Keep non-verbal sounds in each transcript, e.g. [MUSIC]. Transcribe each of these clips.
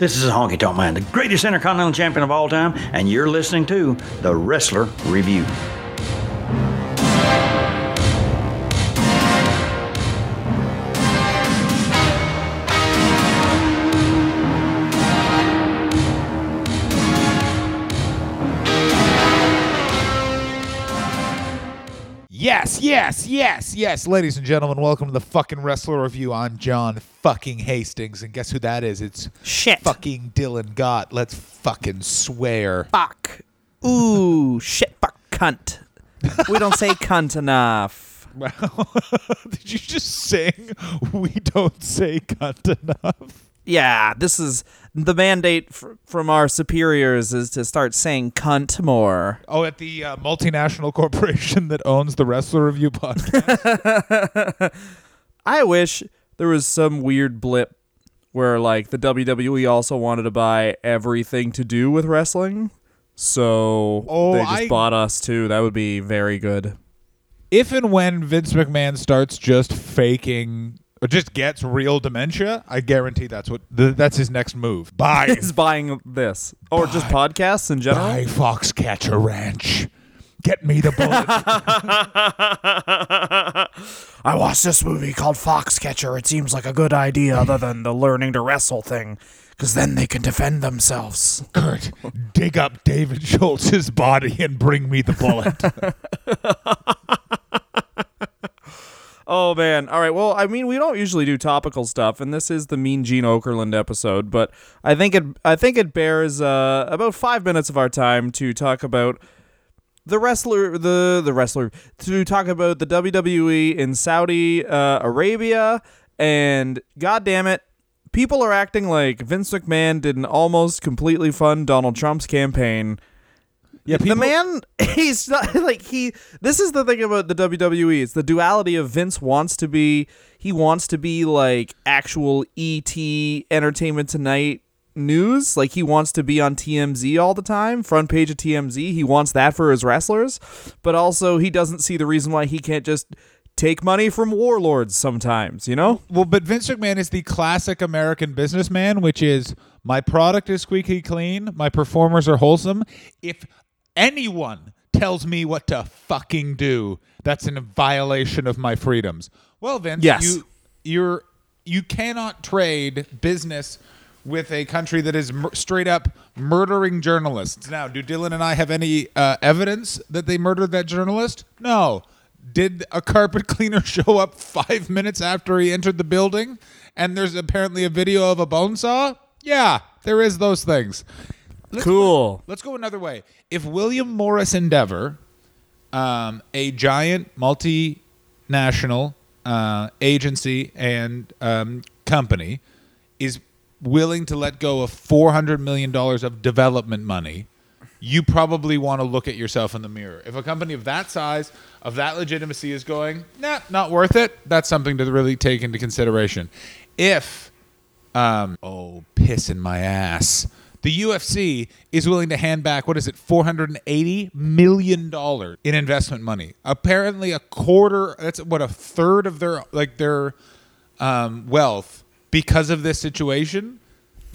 This is Honky Tonk Man, the greatest intercontinental champion of all time, and you're listening to The Wrestler Review. Yes, yes, yes. Ladies and gentlemen, welcome to the fucking Wrestler Review. I'm John fucking Hastings, and guess who that is? It's Shit. fucking Dylan Gott. Let's fucking swear. Fuck. Ooh, [LAUGHS] shit, fuck, cunt. We don't say cunt enough. Well [LAUGHS] did you just sing? We don't say cunt enough. Yeah, this is the mandate fr- from our superiors is to start saying cunt more. Oh, at the uh, multinational [LAUGHS] corporation that owns the Wrestler Review podcast. [LAUGHS] I wish there was some weird blip where like the WWE also wanted to buy everything to do with wrestling. So Oh, they just I- bought us too. That would be very good. if and when Vince McMahon starts just faking or just gets real dementia, I guarantee that's what th- that's his next move. Buy [LAUGHS] Is buying this or just podcasts in general? Buy Foxcatcher Ranch. Get me the bullet. [LAUGHS] I watched this movie called Foxcatcher. It seems like a good idea, other than the learning to wrestle thing, because then they can defend themselves. Kurt, dig up David [LAUGHS] Schultz's body and bring me the bullet. Oh man! All right. Well, I mean, we don't usually do topical stuff, and this is the Mean Gene Okerlund episode, but I think it I think it bears uh, about five minutes of our time to talk about the wrestler the the wrestler to talk about the WWE in Saudi uh, Arabia, and God damn it. People are acting like Vince McMahon did an almost completely fun Donald Trump's campaign yeah, the man [LAUGHS] he's not [LAUGHS] like he this is the thing about the WWE it's the duality of Vince wants to be he wants to be like actual ET entertainment tonight news. Like he wants to be on TMZ all the time front page of TMZ he wants that for his wrestlers. But also he doesn't see the reason why he can't just take money from warlords sometimes you know? Well, but Vince McMahon is the classic American businessman, which is my product is squeaky clean, my performers are wholesome. If anyone tells me what to fucking do, that's in violation of my freedoms. Well, Vince, Yes. you you're you cannot trade business with a country that is mur- straight up murdering journalists. Now, do Dylan and I have any uh, evidence that they murdered that journalist? No. Did a carpet [LAUGHS] cleaner show up five minutes after he entered the building? And there's apparently a video of a bone saw? Yeah, there is those things. Let's Cool. Let's go another way. If William Morris Endeavor, um, a giant multinational uh, agency and um, company, is willing to let go of $400 million of development money, you probably want to look at yourself in the mirror. If a company of that size, of that legitimacy is going, nah, not worth it, that's something to really take into consideration. If um, oh, piss in my ass. The UFC is willing to hand back what is it, four hundred and eighty million dollars in investment money. Apparently, a quarter. That's what a third of their like their um, wealth because of this situation.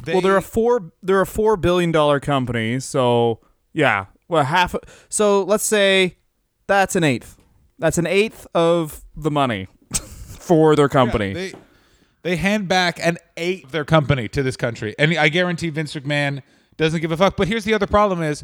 well, they're a four they're a four billion dollar company, so yeah. Well, half. So let's say that's an eighth. That's an eighth of the money [LAUGHS] for their company. They they hand back an eighth of their company to this country, and I guarantee Vince McMahon doesn't give a fuck. But here's the other problem: is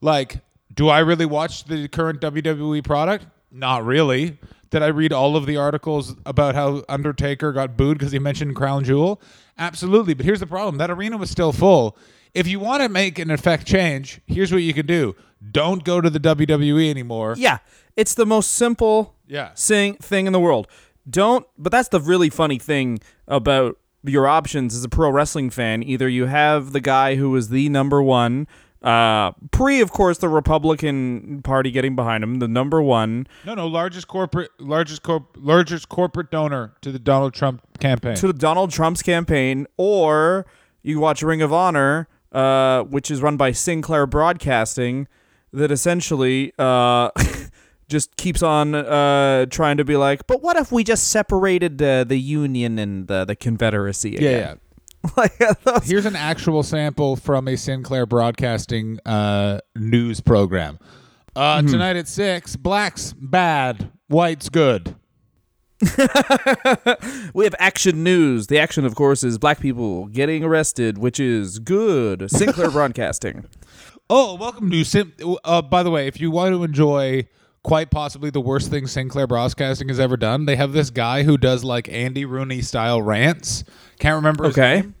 like, do I really watch the current WWE product? Not really. Did I read all of the articles about how Undertaker got booed because he mentioned Crown Jewel? Absolutely. But here's the problem: that arena was still full. If you want to make an effect change, here's what you can do: don't go to the WWE anymore. yeah, it's the most simple Yeah. sing, thing in the world. Don't. But that's the really funny thing about your options as a pro wrestling fan. Either you have the guy who was the number one. Uh, pre, of course, the Republican Party getting behind him, the number one No, no, largest corporate, largest corp, largest corporate donor to the Donald Trump campaign. to the Donald Trump's campaign, or you watch Ring of Honor, uh, which is run by Sinclair Broadcasting, that essentially uh, [LAUGHS] just keeps on uh, trying to be like, but what if we just separated uh, the Union and the, the Confederacy? yeah, Again? yeah. [LAUGHS] like those- Here's an actual sample from a Sinclair Broadcasting uh, news program. Uh, Tonight at six, blacks bad, whites good. [LAUGHS] we have action news. The action, of course, is black people getting arrested, which is good. Sinclair [LAUGHS] Broadcasting. Oh, welcome to Sim. Uh, by the way, if you want to enjoy quite possibly the worst thing Sinclair Broadcasting has ever done, they have this guy who does like Andy Rooney style rants. Can't remember his Okay. name,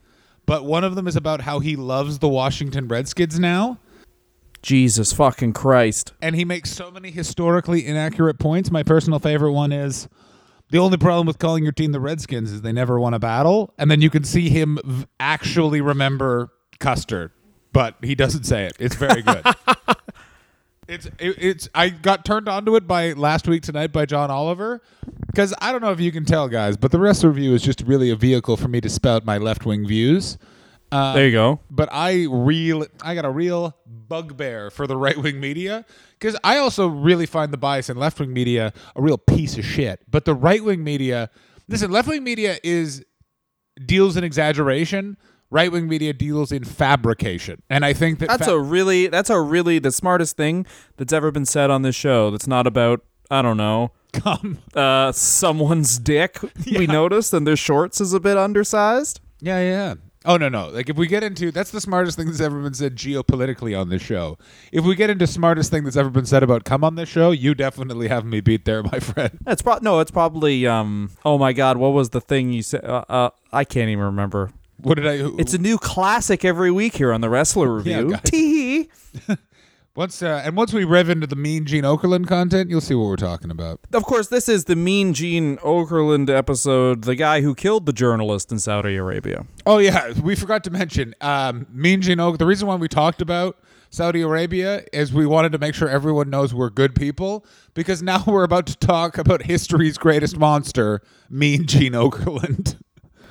but one of them is about how he loves the Washington Redskins now. Jesus fucking Christ. and he makes so many historically inaccurate points. My personal favorite one is the only problem with calling your team the Redskins is they never won a battle, and then you can see him v- actually remember Custer, but he doesn't say it. It's very good. [LAUGHS] it's it, it's I got turned onto it by last week tonight by John Oliver because I don't know if you can tell guys, but the rest of the review is just really a vehicle for me to spout my left wing views. Uh, There you go. but I real I got a real bugbear for the right wing media because I also really find the bias in left wing media a real piece of shit. But the right wing media, listen, left wing media is deals in exaggeration. Right wing media deals in fabrication, and I think that That's fa- a really that's a really the smartest thing that's ever been said on this show. That's not about I don't know come. uh, someone's dick. [LAUGHS] We noticed, and their shorts is a bit undersized. Yeah, yeah. Oh no, no. Like if we get into that's the smartest thing that's ever been said geopolitically on this show. If we get into smartest thing that's ever been said about come on this show, you definitely have me beat there, my [LAUGHS] friend. It's pro- no, it's probably um. Oh my God, what was the thing you said? Uh, uh, I can't even remember. What did I? It's a new classic every week here on the Wrestler Review. guys. Tee. Once [LAUGHS] uh, and once we rev into the Mean Gene Okerlund content, you'll see what we're talking about. Of course, this is the Mean Gene Okerlund episode, the guy who killed the journalist in Saudi Arabia. Oh yeah, we forgot to mention um, Mean Gene Oker. The reason why we talked about Saudi Arabia is we wanted to make sure everyone knows we're good people because now [LAUGHS] we're about to talk about history's greatest monster, Mean Gene Okerlund. [LAUGHS]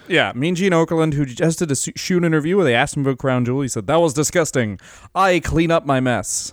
Yeah, Mean Gene Okerlund, who just did a shoot interview where they asked him about Crown Jewel, he said, That was disgusting. I clean up my mess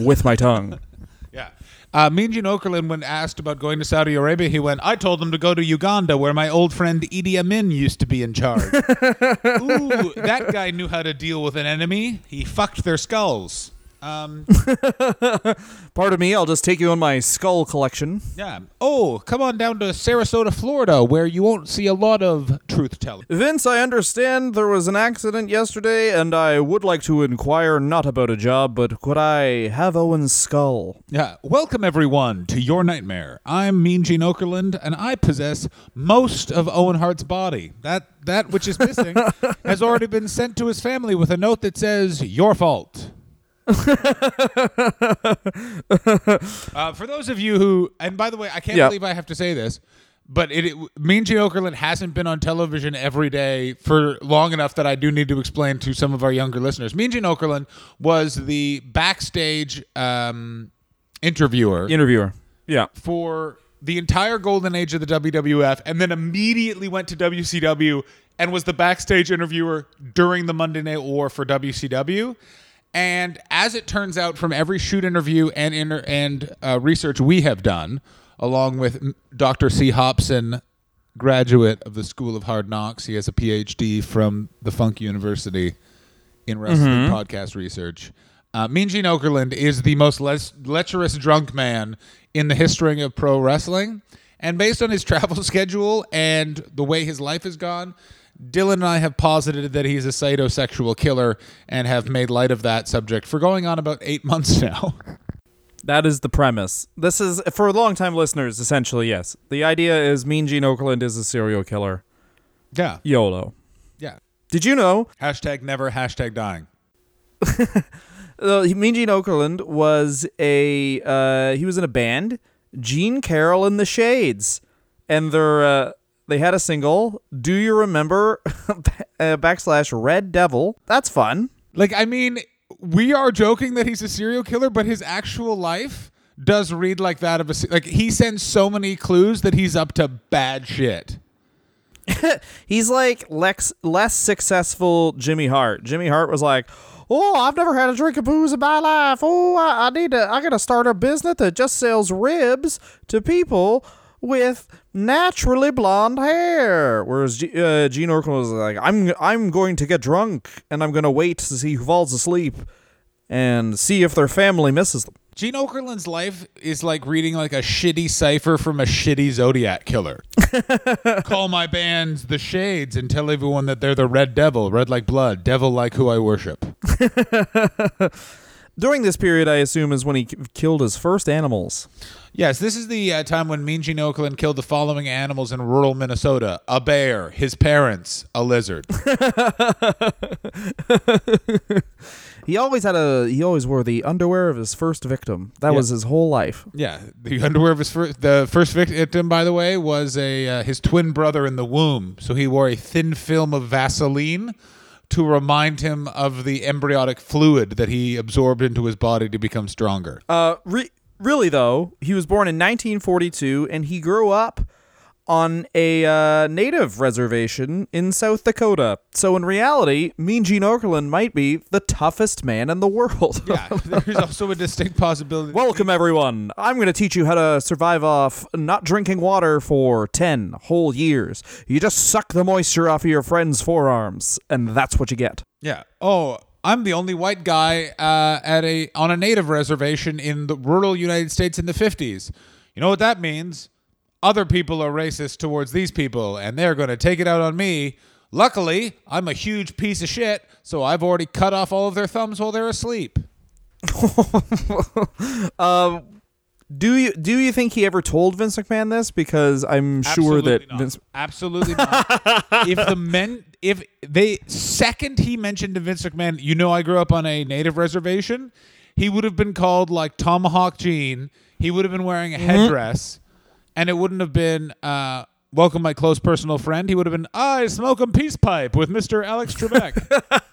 with my tongue. [LAUGHS] Yeah. Uh, mean Gene Okerlund, when asked about going to Saudi Arabia, he went, I told them to go to Uganda, where my old friend Idi Amin used to be in charge. [LAUGHS] Ooh, that guy knew how to deal with an enemy. He fucked their skulls. Um, [LAUGHS] Pardon me, I'll just take you on my skull collection. yeah. Oh, come on down to Sarasota, Florida, where you won't see a lot of truth telling. Vince, I understand there was an accident yesterday, and I would like to inquire not about a job, but could I have Owen's skull? Yeah. Welcome, everyone, to Your Nightmare. I'm Mean Gene Okerlund, and I possess most of Owen Hart's body. That, that which is missing [LAUGHS] has already been sent to his family with a note that says, Your fault. [LAUGHS] uh, for those of you who, and by the way, I can't Yeah. believe I have to say this, but it, it Mean Gene Okerlund hasn't been on television every day for long enough that I do need to explain to some of our younger listeners. Mean Gene Okerlund was the backstage um, interviewer Interviewer. Yeah. for the entire golden age of the WWF and then immediately went to WCW and was the backstage interviewer during the Monday Night War for WCW. And as it turns out from every shoot interview and inter- and uh, research we have done, along with Dr. C. Hobson, graduate of the School of Hard Knocks, he has a PhD from the Funk University in wrestling podcast research. Uh, mean Gene Okerlund is the most le- lecherous drunk man in the history of pro wrestling. And based on his [LAUGHS] travel schedule and the way his life has gone, Dylan and I have posited that he's a cytosexual killer and have made light of that subject for going on about eight [LAUGHS] months now. That is the premise. This is, for long-time listeners, essentially, yes. The idea is Mean Gene Okerlund is a serial killer. yeah. YOLO. Yeah. Did you know Hashtag never, hashtag dying. [LAUGHS] uh, Mean Gene Okerlund was a uh, he was in a band, Gene Carroll and the Shades, and they're uh, they had a single. Do you remember? [LAUGHS] uh, backslash Red Devil. That's fun. Like, I mean, we are joking that he's a serial killer, but his actual life does read like that of a like he sends so many clues that he's up to bad shit. [LAUGHS] He's like lex- less successful Jimmy Hart. Jimmy Hart was like, "Oh, I've never had a drink of booze in my life. Oh, I, I need to. I gotta start a business that just sells ribs to people with naturally blonde hair. Whereas G- uh, Gene Okerlund was like, I'm I'm going to get drunk and I'm going to wait to see who falls asleep and see if their family misses them. Gene Okerlund's life is like reading like a shitty cipher from a shitty Zodiac killer. [LAUGHS] Call my bands the Shades and tell everyone that they're the Red Devil, red like blood, devil like who I worship. [LAUGHS] During this period, I assume, is when he k- killed his first animals. Yes, this is the uh, time when Mean Gene Okerlund killed the following animals in rural Minnesota: a bear, his parents, a lizard. [LAUGHS] He always had a. He always wore the underwear of his first victim. That Yeah. was his whole life. yeah, the underwear of his first, the first victim, by the way, was a uh, his twin brother in the womb. So he wore a thin film of Vaseline to remind him of the embryonic fluid that he absorbed into his body to become stronger. Uh, re- really though, he was born in 1942, and he grew up on a uh, native reservation in South Dakota. So in reality, Mean Gene Okerlund might be the toughest man in the world. Yeah, there's also a distinct possibility. Welcome everyone. I'm going to teach you how to survive off not drinking water for 10 whole years. You just suck the moisture off of your friend's forearms and that's what you get. Yeah. Oh, I'm the only white guy uh, at a on a native reservation in the rural United States in the 50s. You know what that means? Other people are racist towards these people, and they're going to take it out on me. Luckily, I'm a huge piece of shit, so I've already cut off all of their thumbs while they're asleep. [LAUGHS] Um, do you do you think he ever told Vince McMahon this because I'm sure that not. Vince Absolutely not. [LAUGHS] if the men, if they second he mentioned to Vince McMahon, you know, I grew up on a native reservation. He would have been called like Tomahawk Gene. He would have been wearing a mm-hmm. headdress, and it wouldn't have been uh, welcome, my close personal friend. He would have been I smoke a peace pipe with Mister Alex Trebek. [LAUGHS]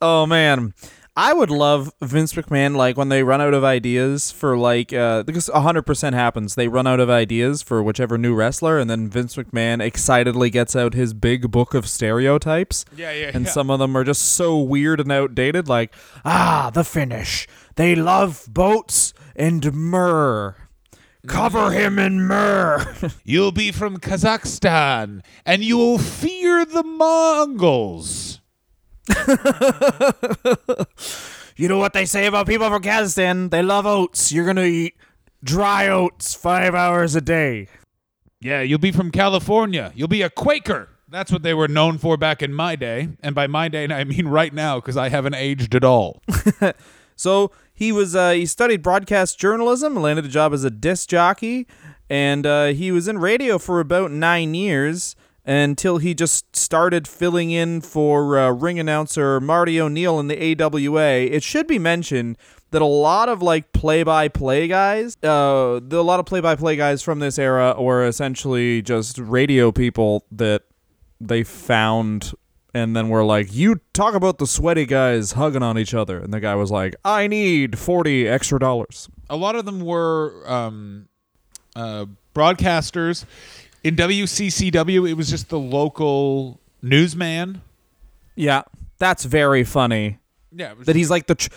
Oh man. I would love Vince McMahon like when they run out of ideas for like uh because 100% happens. They run out of ideas for whichever new wrestler and then Vince McMahon excitedly gets out his big book of stereotypes. Yeah, yeah, And yeah. some of them are just so weird and outdated like ah, the Finnish. They love boats and myrrh. Cover him in myrrh. [LAUGHS] You'll be from Kazakhstan, and you will fear the Mongols. [LAUGHS] You know what they say about people from Kazakhstan? They love oats. You're going to eat dry oats 5 hours a day. Yeah, you'll be from California. You'll be a Quaker. That's what they were known for back in my day. And by my day, I mean right now because I haven't aged at all. [LAUGHS] So he was uh, he studied broadcast journalism, landed a job as a disc jockey, and uh, he was in radio for about nine years until he just started filling in for uh, ring announcer Marty O'Neill in the AWA. It should be mentioned that a lot of like play-by-play guys, uh, a lot of play-by-play guys from this era were essentially just radio people that they found and then we're like, you talk about the sweaty guys hugging on each other. And the guy was like, I need 40 extra dollars. A lot of them were um, uh, broadcasters. In WCCW, it was just the local newsman. Yeah, that's very funny. Yeah, That he's like the. Tr-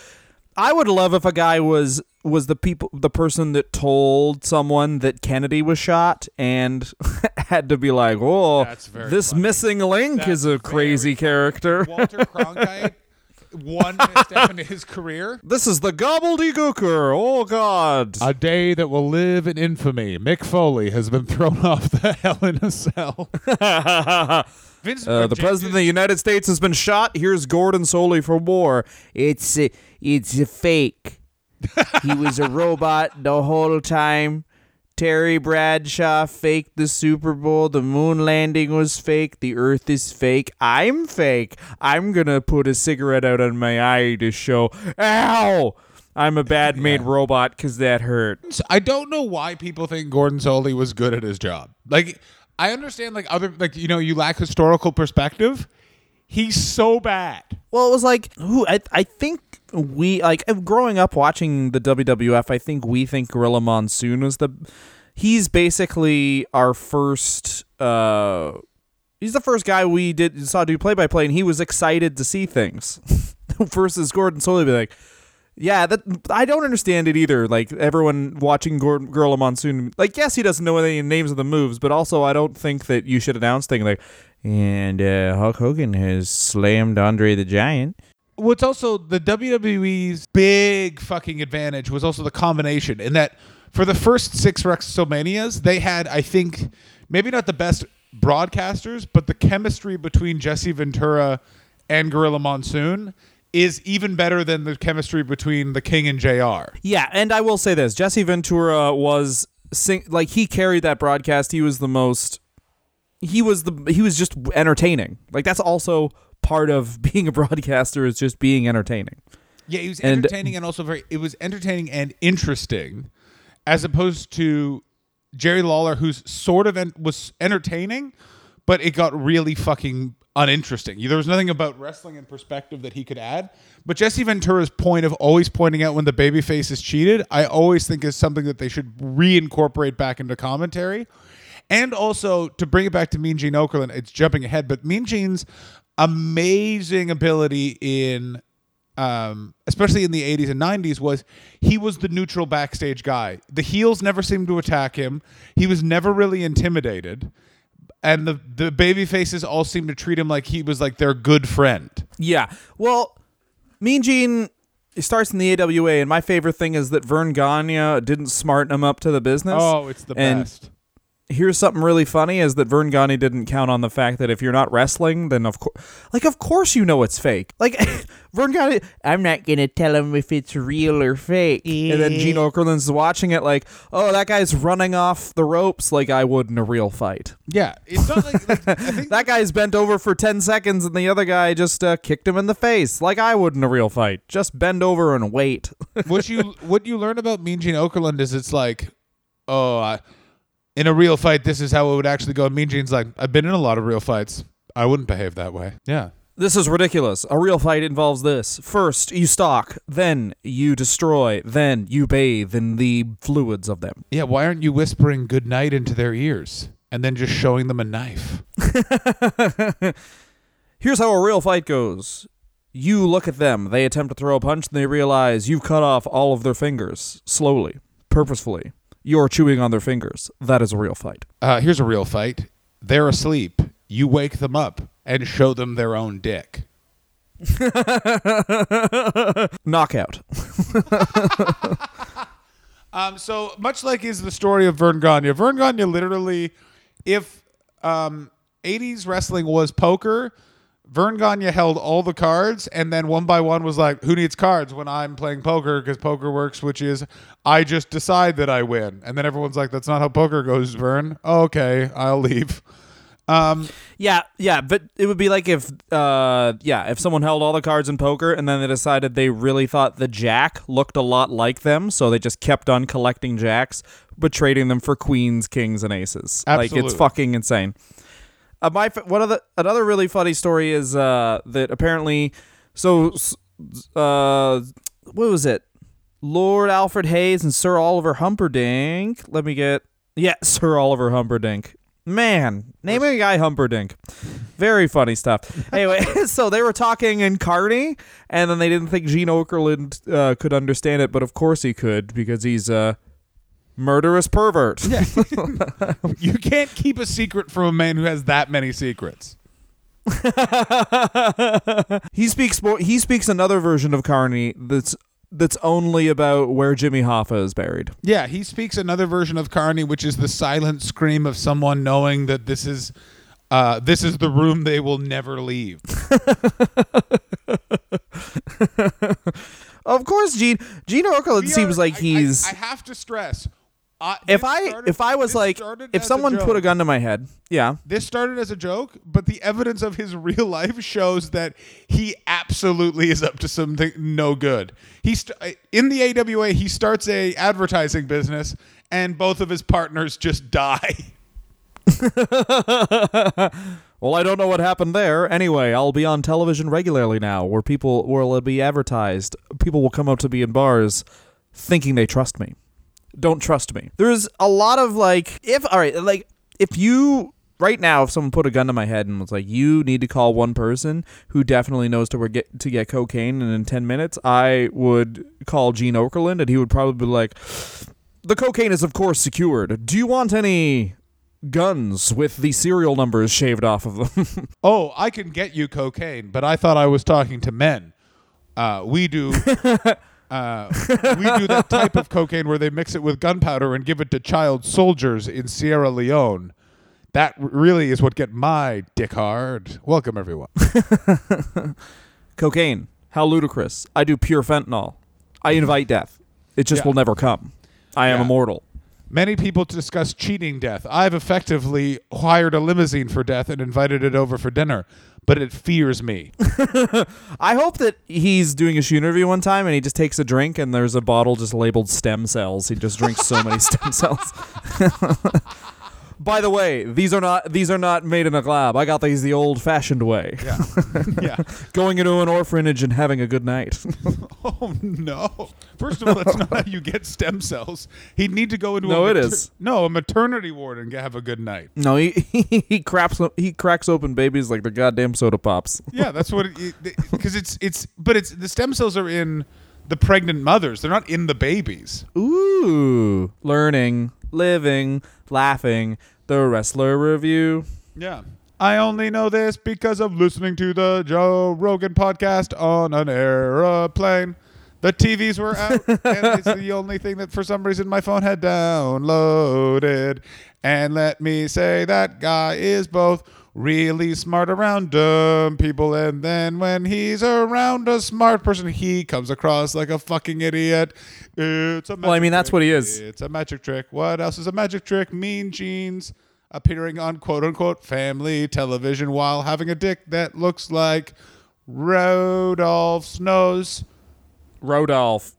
I would love if a guy was was the people the person that told someone that Kennedy was shot and [LAUGHS] had to be like, oh, this funny. missing link That's is a crazy very character. [LAUGHS] Walter Cronkite, one misstep in his career. [LAUGHS] This is the gobbledygooker. Oh God. A day that will live in infamy. Mick Foley has been thrown off the Hell in a Cell. Vince, Uh, the president of the United States has been shot. Here's Gordon Solie for war. It's a, it's a fake. He was a robot the whole time. Terry Bradshaw faked the Super Bowl. The moon landing was fake. The Earth is fake. I'm fake. I'm gonna put a cigarette out on my eye to show. Ow! I'm a bad [LAUGHS] made robot because that hurt. I don't know why people think Gordon Solie was good at his job. Like, I understand, like other, like you know, you lack historical perspective. He's so bad. Well, it was like who I I think we like growing up watching the WWF. I think we think Gorilla Monsoon was the. He's basically our first. uh He's the first guy we did saw do play by play, and he was excited to see things. [LAUGHS] Versus Gordon Solie, be like, Yeah, that I don't understand it either. Like everyone watching Gor- Gorilla Monsoon, like yes, he doesn't know any names of the moves, but also I don't think that you should announce things like, and uh, Hulk Hogan has slammed Andre the Giant. What's also the WWE's big fucking advantage was also the combination in that for the first six WrestleManias, they had, I think, maybe not the best broadcasters, but the chemistry between Jesse Ventura and Gorilla Monsoon is even better than the chemistry between the King and JR. Yeah, and I will say this: Jesse Ventura was sing- like he carried that broadcast. He was the most. He was the he was just entertaining. Like that's also part of [LAUGHS] being a broadcaster is just being entertaining. Yeah, he was And- entertaining and also very. It was entertaining and interesting, as opposed to Jerry Lawler, who's sort of en- was entertaining, but it got really fucking uninteresting. There was nothing about wrestling and perspective that he could add. But Jesse Ventura's point of always pointing out when the babyface is cheated, I always think is something that they should reincorporate back into commentary. And also to bring it back to Mean Gene Okerlund, it's jumping ahead, but Mean Gene's amazing ability in um, especially in the 80s and 90s, was he was the neutral backstage guy. The heels never seemed to attack him. He was never really intimidated. And the, the baby faces all seem to treat him like he was like their good friend. Yeah. Well, Mean Gene starts in the AWA, and my favorite thing is that Verne Gagne didn't smarten him up to the business. Oh, it's the And best. Here's something really funny is that Verne Gagne didn't count on the fact that if you're not wrestling, then of course, like of course you know it's fake. Like [LAUGHS] Verne Gagne, I'm not gonna tell him if it's real or fake. And then Gene Okerlund's watching it like, oh, that guy's running off the ropes like I would in a real fight. Yeah, it's not like, like I [LAUGHS] think That guy's bent over for 10 seconds and the other guy just uh, kicked him in the face like I would in a real fight. Just bend over and wait. [LAUGHS] what you what you learn about Mean Gene Okerlund is it's like, oh, I, in a real fight, this is how it would actually go. And Mean Gene's like, I've been in a lot of real fights. I wouldn't behave that way. Yeah. This is ridiculous. A real fight involves this. First, you stalk, then you destroy, then you bathe in the fluids of them. Yeah, why aren't you whispering good night into their ears and then just showing them a knife? [LAUGHS] Here's how a real fight goes. You look at them, they attempt to throw a punch, and they realize you've cut off all of their fingers, slowly, purposefully. You're chewing on their fingers. That is a real fight. Uh, here's a real fight. They're asleep. You wake them up and show them their own dick. [LAUGHS] Knockout. [LAUGHS] Um, so much like is the story of Verne Gagne. Verne Gagne literally, if um, 80s wrestling was poker, Verne Gagne held all the cards and then one by one was like, who needs cards when I'm playing poker? Because poker works, which is I just decide that I win. And then everyone's like, that's not how poker goes, Verne. Oh, okay, I'll leave. Um, Yeah, yeah, but it would be like if, uh, yeah, if someone held all the cards in poker and then they decided they really thought the jack looked a lot like them, so they just kept on collecting jacks, but trading them for queens, kings, and aces. Like it's fucking insane. Uh, my one of the another really funny story is uh that apparently, so, uh, what was it? Lord Alfred Hayes and Sir Oliver Humperdink. Let me get yeah, [LAUGHS] Sir Oliver Humperdink. Man, naming a guy Humperdink. Very funny stuff. Anyway, [LAUGHS] so they were talking in Carney, and then they didn't think Gene Okerlund uh, could understand it, but of course he could because he's a murderous pervert. Yeah. [LAUGHS] you can't keep a secret from a man who has that many secrets. [LAUGHS] he speaks more. He speaks another version of Carney that's that's only about where Jimmy Hoffa is buried. Yeah, he speaks another version of Carney, which is the silent scream of someone knowing that this is uh, this is the room they will never leave. [LAUGHS] Of course, Gene Gene Okerlund seems like I- I- he's. I, have to stress. Uh, if I started- if I was like if someone put a gun to my head, yeah, This started as a joke, but the evidence of his [LAUGHS] real life shows that he absolutely is up to something no good. He st- in the AWA, he starts a advertising business, and both of his partners just die. [LAUGHS] Well, I don't know what happened there. Anyway, I'll be on television regularly now, where people where it'll be advertised. People will come up to me in bars, thinking they trust me. Don't trust me. There's a lot of like, if all right, like if you right now, if someone put a gun to my head and was like, "You need to call one person who definitely knows to get to get cocaine," and in ten minutes, I would call Gene Okerlund, and he would probably be like, "The cocaine is of course secured. Do you want any guns with the serial numbers shaved off of them?" [LAUGHS] Oh, I can get you cocaine, but I thought I was talking to men. Uh, we do. [LAUGHS] Uh, we do that type of cocaine where they mix it with gunpowder and give it to child soldiers in Sierra Leone. That really is what get my dick hard. Welcome everyone. [LAUGHS] cocaine, how ludicrous! I do pure fentanyl. I invite death. It just Yeah. will never come. I am Yeah. immortal. Many people discuss cheating death. I've effectively hired a limousine for death and invited it over for dinner, but it fears me. [LAUGHS] I hope that he's doing a shoe interview one time and he just takes a drink and there's a bottle just labeled stem cells. He just drinks so many [LAUGHS] stem cells. [LAUGHS] By the way, these are not these are not made in a lab. I got these the old-fashioned way. Yeah. [LAUGHS] yeah. Going into an orphanage and having a good night. [LAUGHS] Oh no! First of all, that's not how you get stem cells. He'd need to go into No, a it is. no a maternity ward and have a good night. no, he [LAUGHS] he, he craps he cracks open babies like the goddamn soda pops. Yeah, that's what it because it's it's but it's the stem cells are in the pregnant mothers. They're not in the babies. Ooh, learning, living, laughing. The wrestler review. Yeah. I only know this because of listening to the Joe Rogan podcast on an aeroplane. The TVs were out, [LAUGHS] and it's the only thing that for some reason my phone had downloaded. And let me say that guy is both really smart around dumb people, and then when he's around a smart person, he comes across like a fucking idiot. It's a Well, I mean, that's trick. what he is. It's a magic trick. What else is a magic trick? Mean Genes appearing on quote unquote family television while having a dick that looks like Rodolph's nose. Rodolph.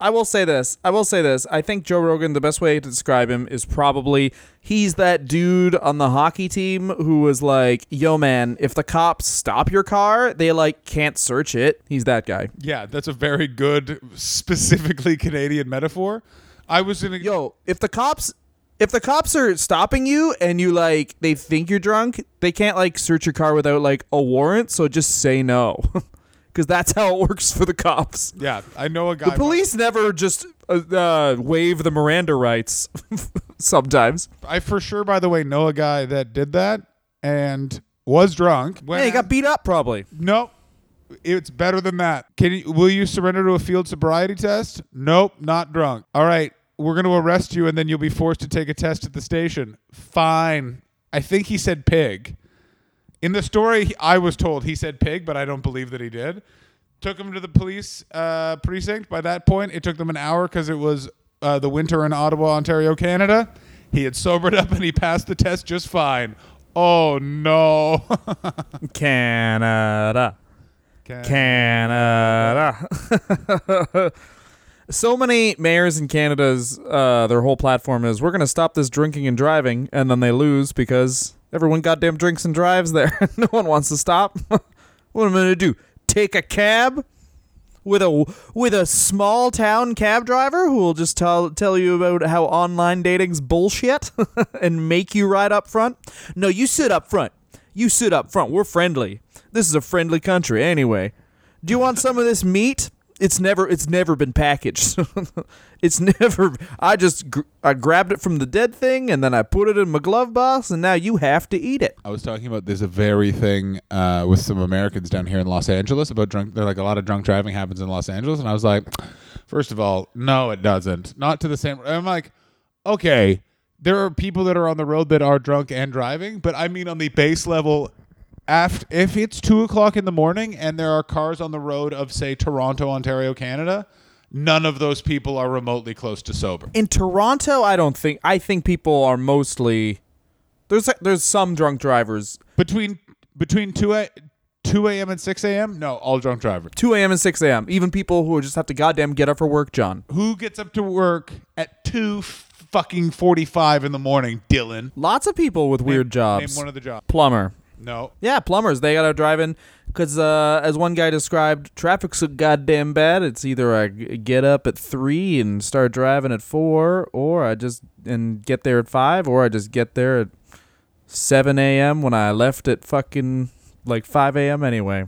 I will say this. I will say this. I think Joe Rogan, the best way to describe him is probably he's that dude on the hockey team who was like, yo, man, if the cops stop your car, they like can't search it. He's that guy. Yeah, that's a very good, specifically Canadian metaphor. I was in a Yo, if the cops. If the cops are stopping you and you like they think you're drunk, they can't like search your car without like a warrant, so just say no. [LAUGHS] Cuz that's how it works for the cops. yeah, I know a guy. The police never just uh, uh, waive the Miranda rights [LAUGHS] sometimes. I for sure, by the way, know a guy that did that and was drunk. Yeah, he got beat up probably. No, It's better than that. Can you, will you surrender to a field sobriety test? Nope, not drunk. All right, we're going to arrest you and then you'll be forced to take a test at the station. Fine. I think he said pig. In the story, I was told he said pig, but I don't believe that he did. Took him to the police uh, precinct. By that point, it took them an hour because it was uh, the winter in Ottawa, Ontario, Canada. He had sobered up and he passed the test just fine. Oh no. [LAUGHS] Canada. Canada. [LAUGHS] so many mayors in Canada's uh, their whole platform is we're going to stop this drinking and driving and then they lose because everyone goddamn drinks and drives there. [LAUGHS] no one wants to stop. [LAUGHS] what am I to do? Take a cab? with a with a small town cab driver who will just tell tell you about how online dating's bullshit [LAUGHS] and make you ride up front. No, you sit up front. You sit up front. We're friendly. This is a friendly country anyway. Do you want some of this meat? It's never it's never been packaged. [LAUGHS] it's never I just I grabbed it from the dead thing and then I put it in my glove box and now you have to eat it. I was talking about a very thing uh, with some Americans down here in Los Angeles about drunk. They're like a lot of drunk driving happens in Los Angeles, and I was like, first of all, no, it doesn't. Not to the same. I'm like, okay, there are people that are on the road that are drunk and driving, but I mean on the base level. After, if it's two o'clock in the morning and there are cars on the road of say Toronto, Ontario, Canada, none of those people are remotely close to sober. In Toronto, I don't think I think people are mostly there's there's some drunk drivers. Between between two a, two a.m. and six a.m. No, all drunk drivers. 2 a.m. and 6 a.m. Even people who just have to goddamn get up for work, John. Who gets up to work at two fucking forty-five in the morning? Dylan. Lots of people with weird jobs. Name one of the jobs. Plumber. No. Yeah, plumbers. They gotta drive in because, uh, as one guy described, traffic's so goddamn bad. It's either I get up at three and start driving at four, or I just and get there at five, or I just get there at 7 a.m. when I left at fucking like 5 a.m. anyway.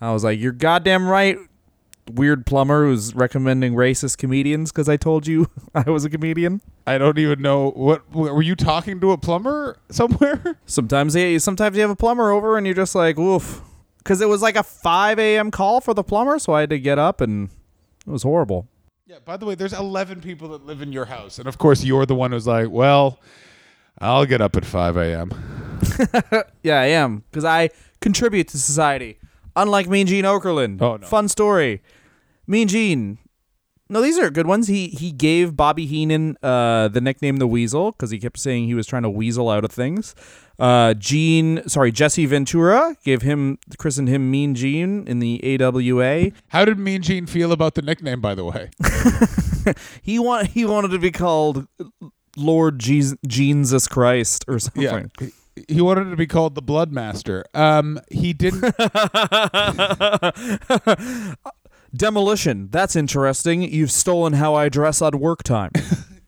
I was like, you're goddamn right, weird plumber who's recommending racist comedians because I told you [LAUGHS] I was a comedian. I don't even know what were you talking to a plumber [LAUGHS] somewhere? Sometimes, yeah, sometimes you have a plumber over and you're just like, woof. Because it was like a 5 a.m. call for the plumber, so I had to get up and it was horrible. Yeah, by the way, there's 11 people that live in your house. And of course, you're the one who's like, well, I'll get up at 5 a.m. [LAUGHS] Yeah, I am because I contribute to society. Unlike Mean Gene Okerlund. Oh, no. Fun story. Mean Gene. No, these are good ones. He he gave Bobby Heenan uh, the nickname the Weasel because he kept saying he was trying to weasel out of things. Uh, Gene, sorry, Jesse Ventura gave him christened him Mean Gene in the AWA. How did Mean Gene feel about the nickname, by the way? [LAUGHS] He want he wanted to be called Lord Jesus Jesus Christ or something. Yeah. He- wanted to be called the Blood Master. Um, he didn't. [LAUGHS] Demolition. That's interesting. You've stolen how I dress on work time. [LAUGHS]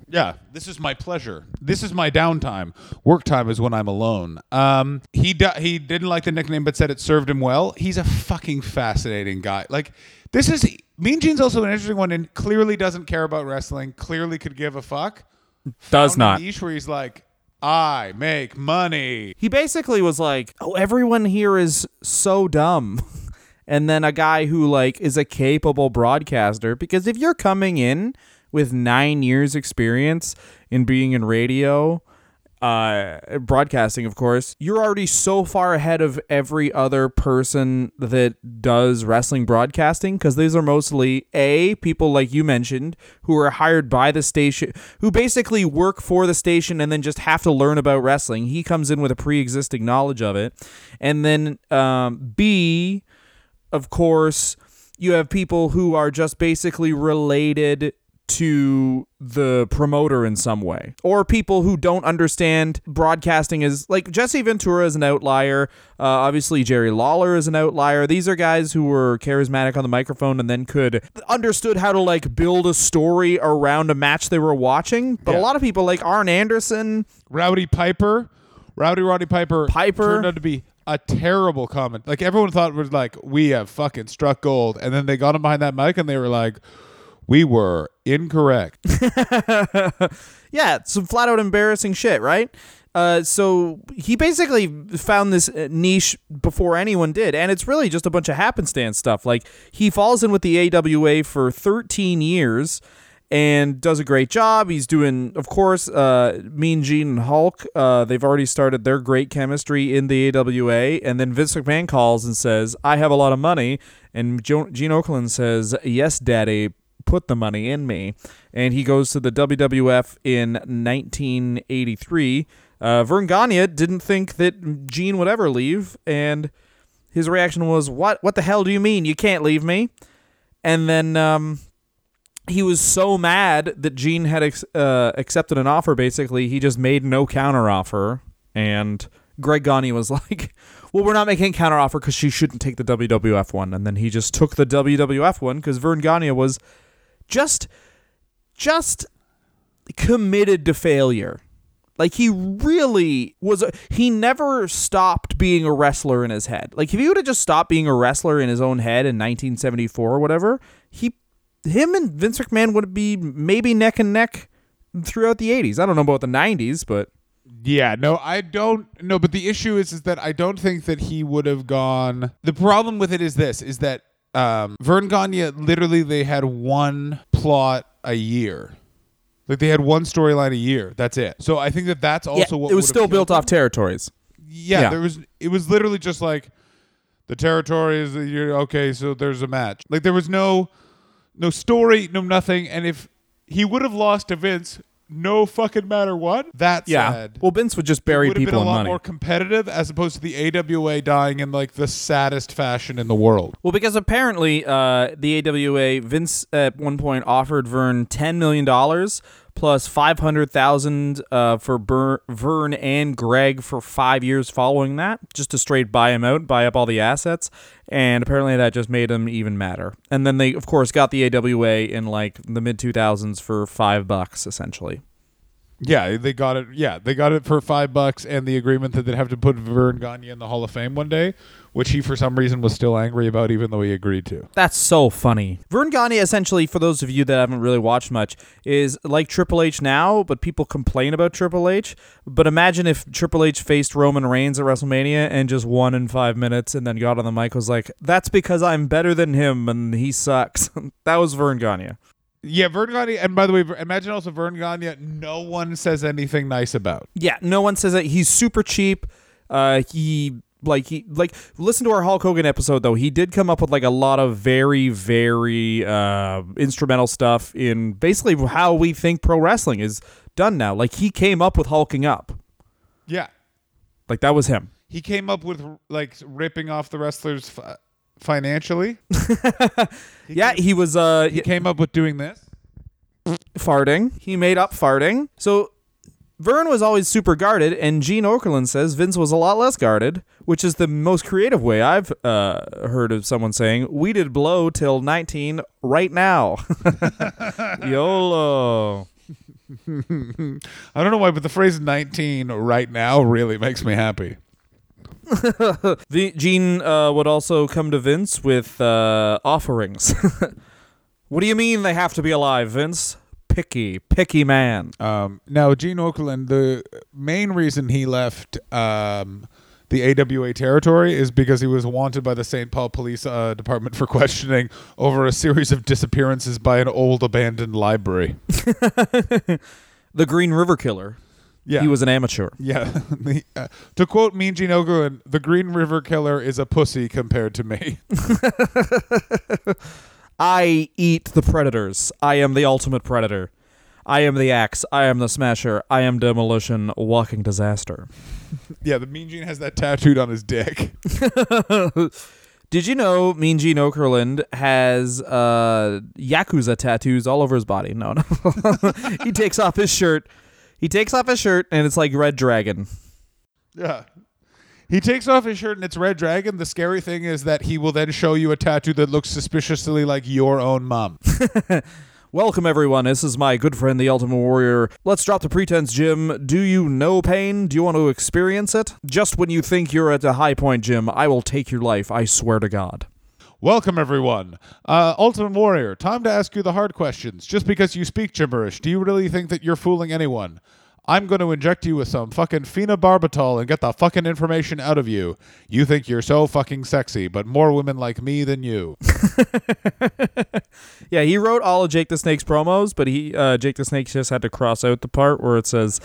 Yeah, this is my pleasure. This is my downtime. Work time is when I'm alone. Um, he di- he didn't like the nickname, but said it served him well. He's a fucking fascinating guy. Like this is Mean Gene's also an interesting one, and clearly doesn't care about wrestling. Clearly could give a fuck. Does Found not. niche where he's like, I make money. He basically was like, "Oh, everyone here is so dumb." [LAUGHS] And then a guy who like is a capable broadcaster because if you're coming in with 9 years experience in being in radio, uh broadcasting of course, you're already so far ahead of every other person that does wrestling broadcasting because these are mostly a people like you mentioned who are hired by the station who basically work for the station and then just have to learn about wrestling. He comes in with a pre-existing knowledge of it. And then um B of course, you have people who are just basically related to the promoter in some way, or people who don't understand broadcasting is like Jesse Ventura is an outlier. Uh, obviously, Jerry Lawler is an outlier. These are guys who were charismatic on the microphone and then could understood how to like build a story around a match they were watching. But a lot of people like Arn Anderson, Rowdy Piper, Rowdy Roddy Piper, Piper. turned out to be a terrible comment. Like everyone thought was like, we have fucking struck gold, and then they got him behind that mic and they were like, we were incorrect. [LAUGHS] Yeah, some flat out embarrassing shit, right? Uh, so he basically found this uh, niche before anyone did, and it's really just a bunch of happenstance stuff. Like he falls in with the AWA for 13 years and does a great job. He's doing, of course, uh, Mean Gene and Hulk. Uh, they've already started their great chemistry in the AWA, and then Vince McMahon calls and says, "I have a lot of money," and jo- Gene Okerlund says, "Yes, Daddy." Put the money in me. And he goes to the WWF in 1983. Uh, Verne Gagne didn't think that Gene would ever leave, and his reaction was, "What? What the hell do you mean? You can't leave me?" And then um, he was so mad that Gene had ex- uh, accepted an offer. Basically, he just made no counteroffer, and Greg Gagne was [LAUGHS] like, "Well, we're not making a counteroffer because she shouldn't take the WWF one." And then he just took the WWF one because Verne Gagne was just just committed to failure. Like he really was a, he never stopped being a wrestler in his head. Like if he would have just stopped being a wrestler in his own head in 1974 or whatever, he him and Vince McMahon would be maybe neck and neck throughout the 80s. I don't know about the 90s, but Yeah, no, I don't. No, but the issue is, is that I don't think that he would have gone. The problem with it is this: is that um, Verne Gagne literally they had one plot a year, like they had one storyline a year. That's it. So I think that that's also yeah, what it was still built killed off territories. Yeah, Yeah. there was. It was literally just like the territories. you're okay. So there's a match. Like there was no, no story, no nothing. And if he would have lost to Vince, no fucking matter what. That Yeah. said, Well, Vince would just bury would have been people a in lot money. more competitive as opposed to the AWA dying in like the saddest fashion in the world. Well, because apparently uh, the AWA Vince at one point offered Verne ten million dollars plus five hundred thousand uh, for Ber- Verne and Greg for five years following that, just to straight buy him out, buy up all the assets, and apparently that just made him even madder. And then they, of course, got the AWA in like the mid two thousands for five bucks essentially. Yeah, they got it. Yeah, they got it for five bucks and the agreement that they'd have to put Verne Gagne in the Hall of Fame one day, which he for some reason was still angry about, even though he agreed to. That's so funny. Verne Gagne, essentially, for those of you that haven't really watched much, is like Triple H now, but people complain about Triple H. But imagine if Triple H faced Roman Reigns at WrestleMania and just won in five minutes and then got on the mic was like, that's because I'm better than him and he sucks. [LAUGHS] that was Verne Gagne. Yeah, Verne Gagne, and by the way, imagine also Verne Gagne. No one says anything nice about. Yeah, no one says that he's super cheap. Uh, he like he like listen to our Hulk Hogan episode though. He did come up with like a lot of very very uh, instrumental stuff in basically how we think pro wrestling is done now. Like he came up with hulking up. Yeah, Like that was him. he came up with like ripping off the wrestlers financially. [LAUGHS] Yeah, he was uh He came up with doing this. farting. He made up farting. So Verne was always super guarded, and Gene Okerlund says Vince was a lot less guarded, which is the most creative way I've uh, heard of someone saying, We did blow till 19 right now. [LAUGHS] YOLO. [LAUGHS] I don't know why, but the phrase 19 right now really makes me happy. [LAUGHS] The, Gene uh, would also come to Vince with uh, offerings. [LAUGHS] what do you mean they have to be alive, Vince? Picky, picky man. Um, now, Gene Okerlund, the main reason he left um, the AWA territory is because he was wanted by the St. Paul Police uh, Department for questioning over a series of disappearances by an old abandoned library. [LAUGHS] The Green River Killer. Yeah. He was an amateur. Yeah. [LAUGHS] The, uh, to quote Mean Gene Okerlund, the Green River Killer is a pussy compared to me. [LAUGHS] I eat the predators. I am the ultimate predator. I am the axe. I am the smasher. I am demolition. Walking disaster. [LAUGHS] yeah, the Mean Gene has that tattooed on his dick. Did you know Mean Gene Okerlund has uh, Yakuza tattoos all over his body? No, no. he takes off his shirt. He takes off his shirt, and it's like Red Dragon. Yeah. He takes off his shirt and it's Red Dragon. The scary thing is that he will then show you a tattoo that looks suspiciously like your own mom. [LAUGHS] Welcome, everyone. This is my good friend, the Ultimate Warrior. Let's drop the pretense, Jim. Do you know pain? Do you want to experience it? Just when you think you're at a high point, Jim, I will take your life. I swear to God. Welcome, everyone. Uh, Ultimate Warrior, time to ask you the hard questions. Just because you speak gibberish, do you really think that you're fooling anyone? I'm going to inject you with some fucking phenobarbital and get the fucking information out of you. You think you're so fucking sexy, but more women like me than you. [LAUGHS] Yeah, he wrote all of Jake the Snake's promos, but he uh, Jake the Snake just had to cross out the part where it says,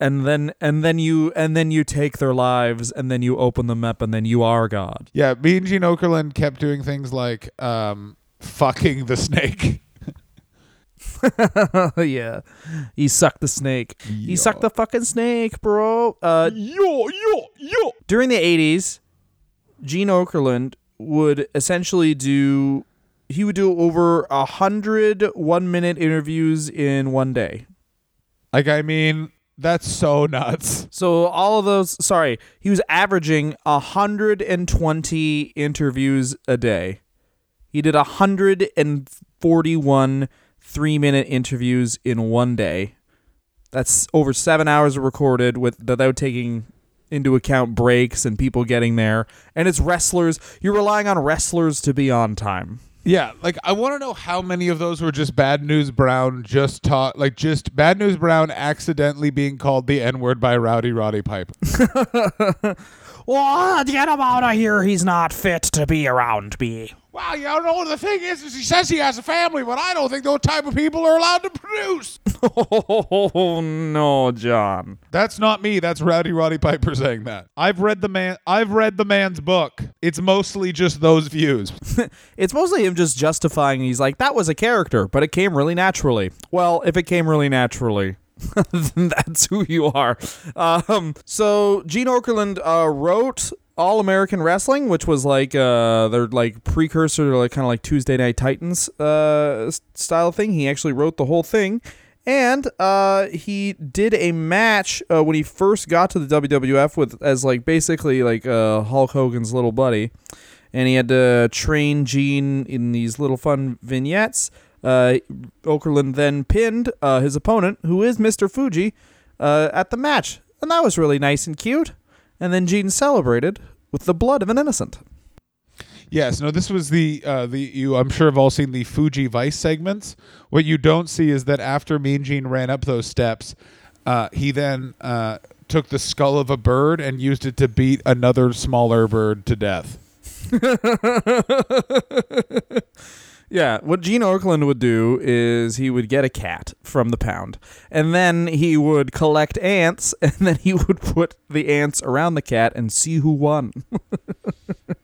"And then and then you and then you take their lives, and then you open them up, and then you are God." Yeah, me and Gene Okerlund kept doing things like um, fucking the snake. [LAUGHS] [LAUGHS] yeah, he sucked the snake. He sucked the fucking snake, bro. Uh, yo, yo, yo. during the 80s gene okerlund would essentially do he would do over a hundred one minute interviews in one day Like, I mean, that's so nuts. so all of those sorry he was averaging 120 interviews a day he did 141 three minute interviews in one day that's over seven hours recorded with without taking into account breaks and people getting there. And it's wrestlers. You're relying on wrestlers to be on time. Yeah, like I want to know how many of those were just Bad News Brown just taught, like just Bad News Brown accidentally being called the N word by Rowdy Roddy Piper. [LAUGHS] Well, get him out of here. He's not fit to be around me. Well, you know, the thing is, is he says he has a family, but I don't think those type of people are allowed to produce. [LAUGHS] Oh no, John. That's not me. That's Rowdy Roddy Piper saying that. I've read the man. I've read the man's book. It's mostly just those views. [LAUGHS] It's mostly him just justifying. He's like, that was a character, but it came really naturally. Well, if it came really naturally. [LAUGHS] then that's who you are. Um, so Gene Okerlund uh, wrote All American Wrestling, which was like uh, their like precursor to like kind of like Tuesday Night Titans uh, style thing. He actually wrote the whole thing, and uh, he did a match uh, when he first got to the WWF with as like basically like uh, Hulk Hogan's little buddy and he had to train Gene in these little fun vignettes. Uh, Okerlund then pinned uh, his opponent, who is Mr. Fuji, uh, at the match, and that was really nice and cute. And then Gene celebrated with the blood of an innocent. Yes, no, this was the uh, the you. I'm sure have all seen the Fuji Vice segments. What you don't see is that after Mean Gene ran up those steps, uh, he then uh, took the skull of a bird and used it to beat another smaller bird to death. [LAUGHS] Yeah, what Gene Okerlund would do is he would get a cat from the pound, and then he would collect ants, [LAUGHS] and then he would put the ants around the cat and see who won. [LAUGHS]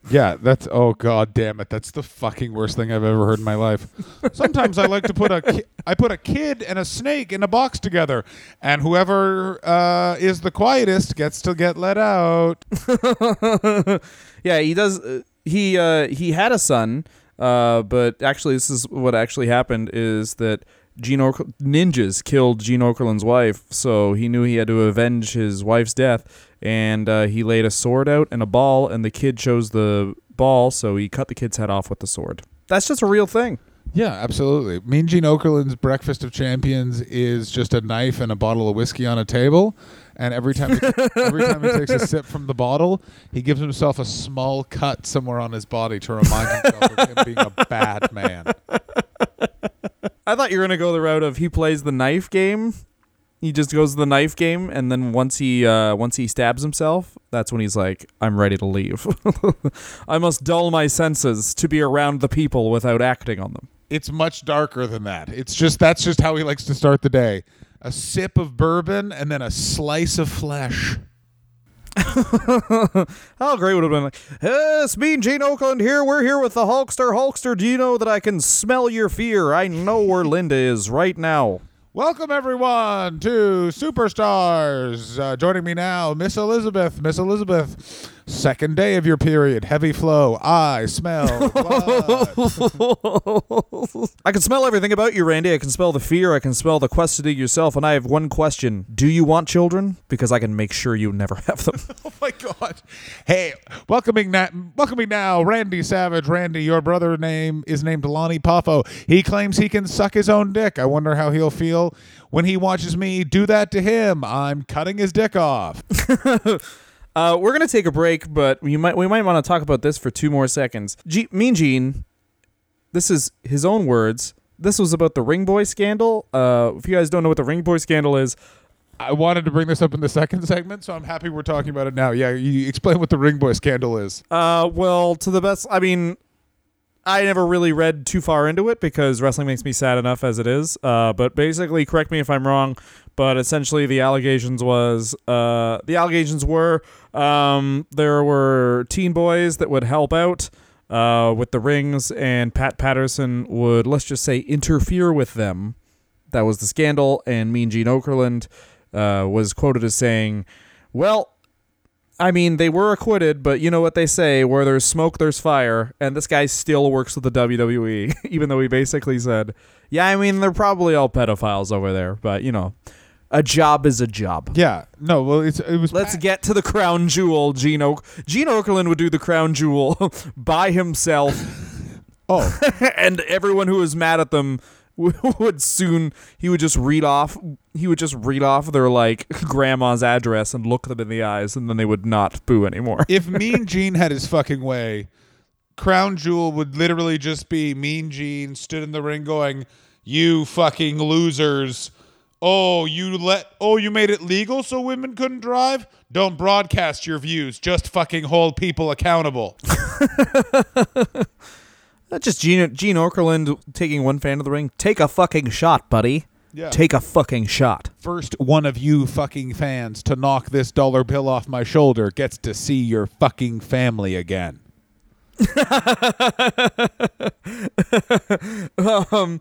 Yeah, that's oh god damn it. That's the fucking worst thing I've ever heard in my life. Sometimes I like to put a ki- I put a kid and a snake in a box together and whoever uh, is the quietest gets to get let out. [LAUGHS] yeah, he does. Uh, he uh, he had a son, uh, but actually, this is what actually happened: is that Gene Oak- ninjas killed Gene Okerlund's wife, so he knew he had to avenge his wife's death, and uh, he laid a sword out and a ball, and the kid chose the ball, so he cut the kid's head off with the sword. That's just a real thing. Yeah, absolutely. Mean Gene Okerlund's breakfast of champions is just a knife and a bottle of whiskey on a table, and every time he, every time he takes a sip from the bottle, he gives himself a small cut somewhere on his body to remind himself of him being a bad man. I thought you were gonna go the route of he plays the knife game. He just goes to the knife game, and then once he uh, once he stabs himself, that's when he's like, "I'm ready to leave. [LAUGHS] I must dull my senses to be around the people without acting on them." It's much darker than that. It's just that's just how he likes to start the day. A sip of bourbon and then a slice of flesh. [LAUGHS] How great would it have been like, hey, it's me and Gene Okerlund here. We're here with the Hulkster. Hulkster, do you know that I can smell your fear? I know where Linda is right now. Welcome everyone to Superstars. Uh, joining me now, Miss Elizabeth. Miss Elizabeth, second day of your period, heavy flow. I smell [LAUGHS] blood. I can smell everything about you, Randy. I can smell the fear. I can smell the questioning yourself. And I have one question: Do you want children? Because I can make sure you never [LAUGHS] have them. [LAUGHS] oh my god! Hey, welcoming na- welcoming now, Randy Savage. Randy, your brother name is named Lanny Poffo. He claims he can suck his own dick. I wonder how he'll feel when he watches me do that to him. I'm cutting his dick off. Uh, we're gonna take a break, but you might we might want to talk about this for two more seconds. G- mean Gene, this is his own words. This was about the Ring Boy scandal. Uh, if you guys don't know what the Ring Boy scandal is, I wanted to bring this up in the second segment, so I'm happy we're talking about it now. Yeah, you explain what the Ring Boy scandal is. uh, well, to the best, I mean, I never really read too far into it because wrestling makes me sad enough as it is. Uh, but basically, correct me if I'm wrong, but essentially the allegations was uh, the allegations were um, there were teen boys that would help out uh, with the rings, and Pat Patterson would let's just say interfere with them. That was the scandal, and Mean Gene Okerlund uh, was quoted as saying, "Well." I mean, they were acquitted, but you know what they say: where there's smoke, there's fire. And this guy still works with the WWE, [LAUGHS] even though he basically said, "Yeah, I mean, they're probably all pedophiles over there, but you know, a job is a job." Yeah, no, well, it's it was. Let's get to the crown jewel. Gene Oak- Gene Okerlund would do the crown jewel [LAUGHS] by himself, oh, [LAUGHS] and everyone who was mad at them [LAUGHS] would soon he would just read off he would just read off their like [LAUGHS] grandma's address and look them in the eyes and then they would not boo anymore if [LAUGHS] Mean Gene had his fucking way, Crown Jewel would literally just be Mean Gene stood in the ring going, "You fucking losers." Oh, you let oh you made it legal so women couldn't drive? Don't broadcast your views. Just fucking hold people accountable. Not just Gene Gene Okerlund taking one fan of the ring. Take a fucking shot, buddy. Yeah. Take a fucking shot. First one of you fucking fans to knock this dollar bill off my shoulder gets to see your fucking family again. [LAUGHS] um,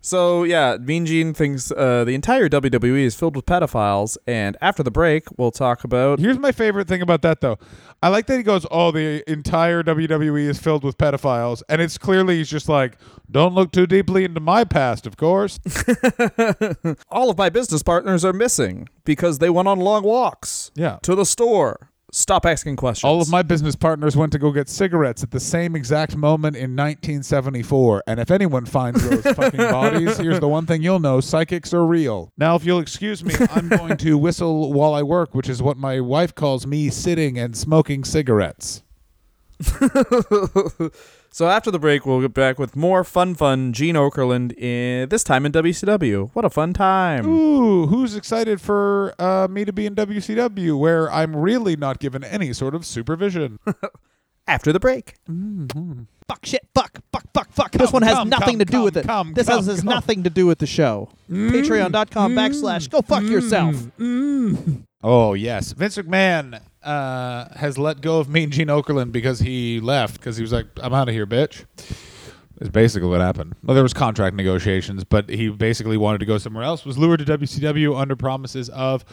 so yeah, Mean Gene thinks uh, the entire WWE is filled with pedophiles, and after the break, we'll talk about. Here's my favorite thing about that, though. I like that he goes, "Oh, the entire WWE is filled with pedophiles," and it's clearly he's just like, "Don't look too deeply into my past, of course." [LAUGHS] All of my business partners are missing because they went on long walks Yeah. to the store Stop asking questions. All of my business partners went to go get cigarettes at the same exact moment in 1974. And if anyone finds those [LAUGHS] fucking bodies, here's the one thing you'll know psychics are real. Now, if you'll excuse me, I'm going to whistle while I work, which is what my wife calls me sitting and smoking cigarettes. [LAUGHS] so after the break, we'll get back with more fun, fun Gene Okerlund. In, this time in WCW. What a fun time! Ooh, who's excited for uh, me to be in WCW, where I'm really not given any sort of supervision? [LAUGHS] After the break. Mm-hmm. Fuck shit. Fuck. Fuck. Fuck. Fuck. this one has come, nothing come, to do come, with it. come, this come, has, has come. nothing to do with the show. Mm-hmm. Patreon.com backslash go fuck mm-hmm. yourself. Oh yes, Vince McMahon uh, has let go of Mean Gene Okerlund because he left because he was like, "I'm out of here, bitch." Is basically what happened. Well, there was contract negotiations, but he basically wanted to go somewhere else. Was lured to WCW under promises of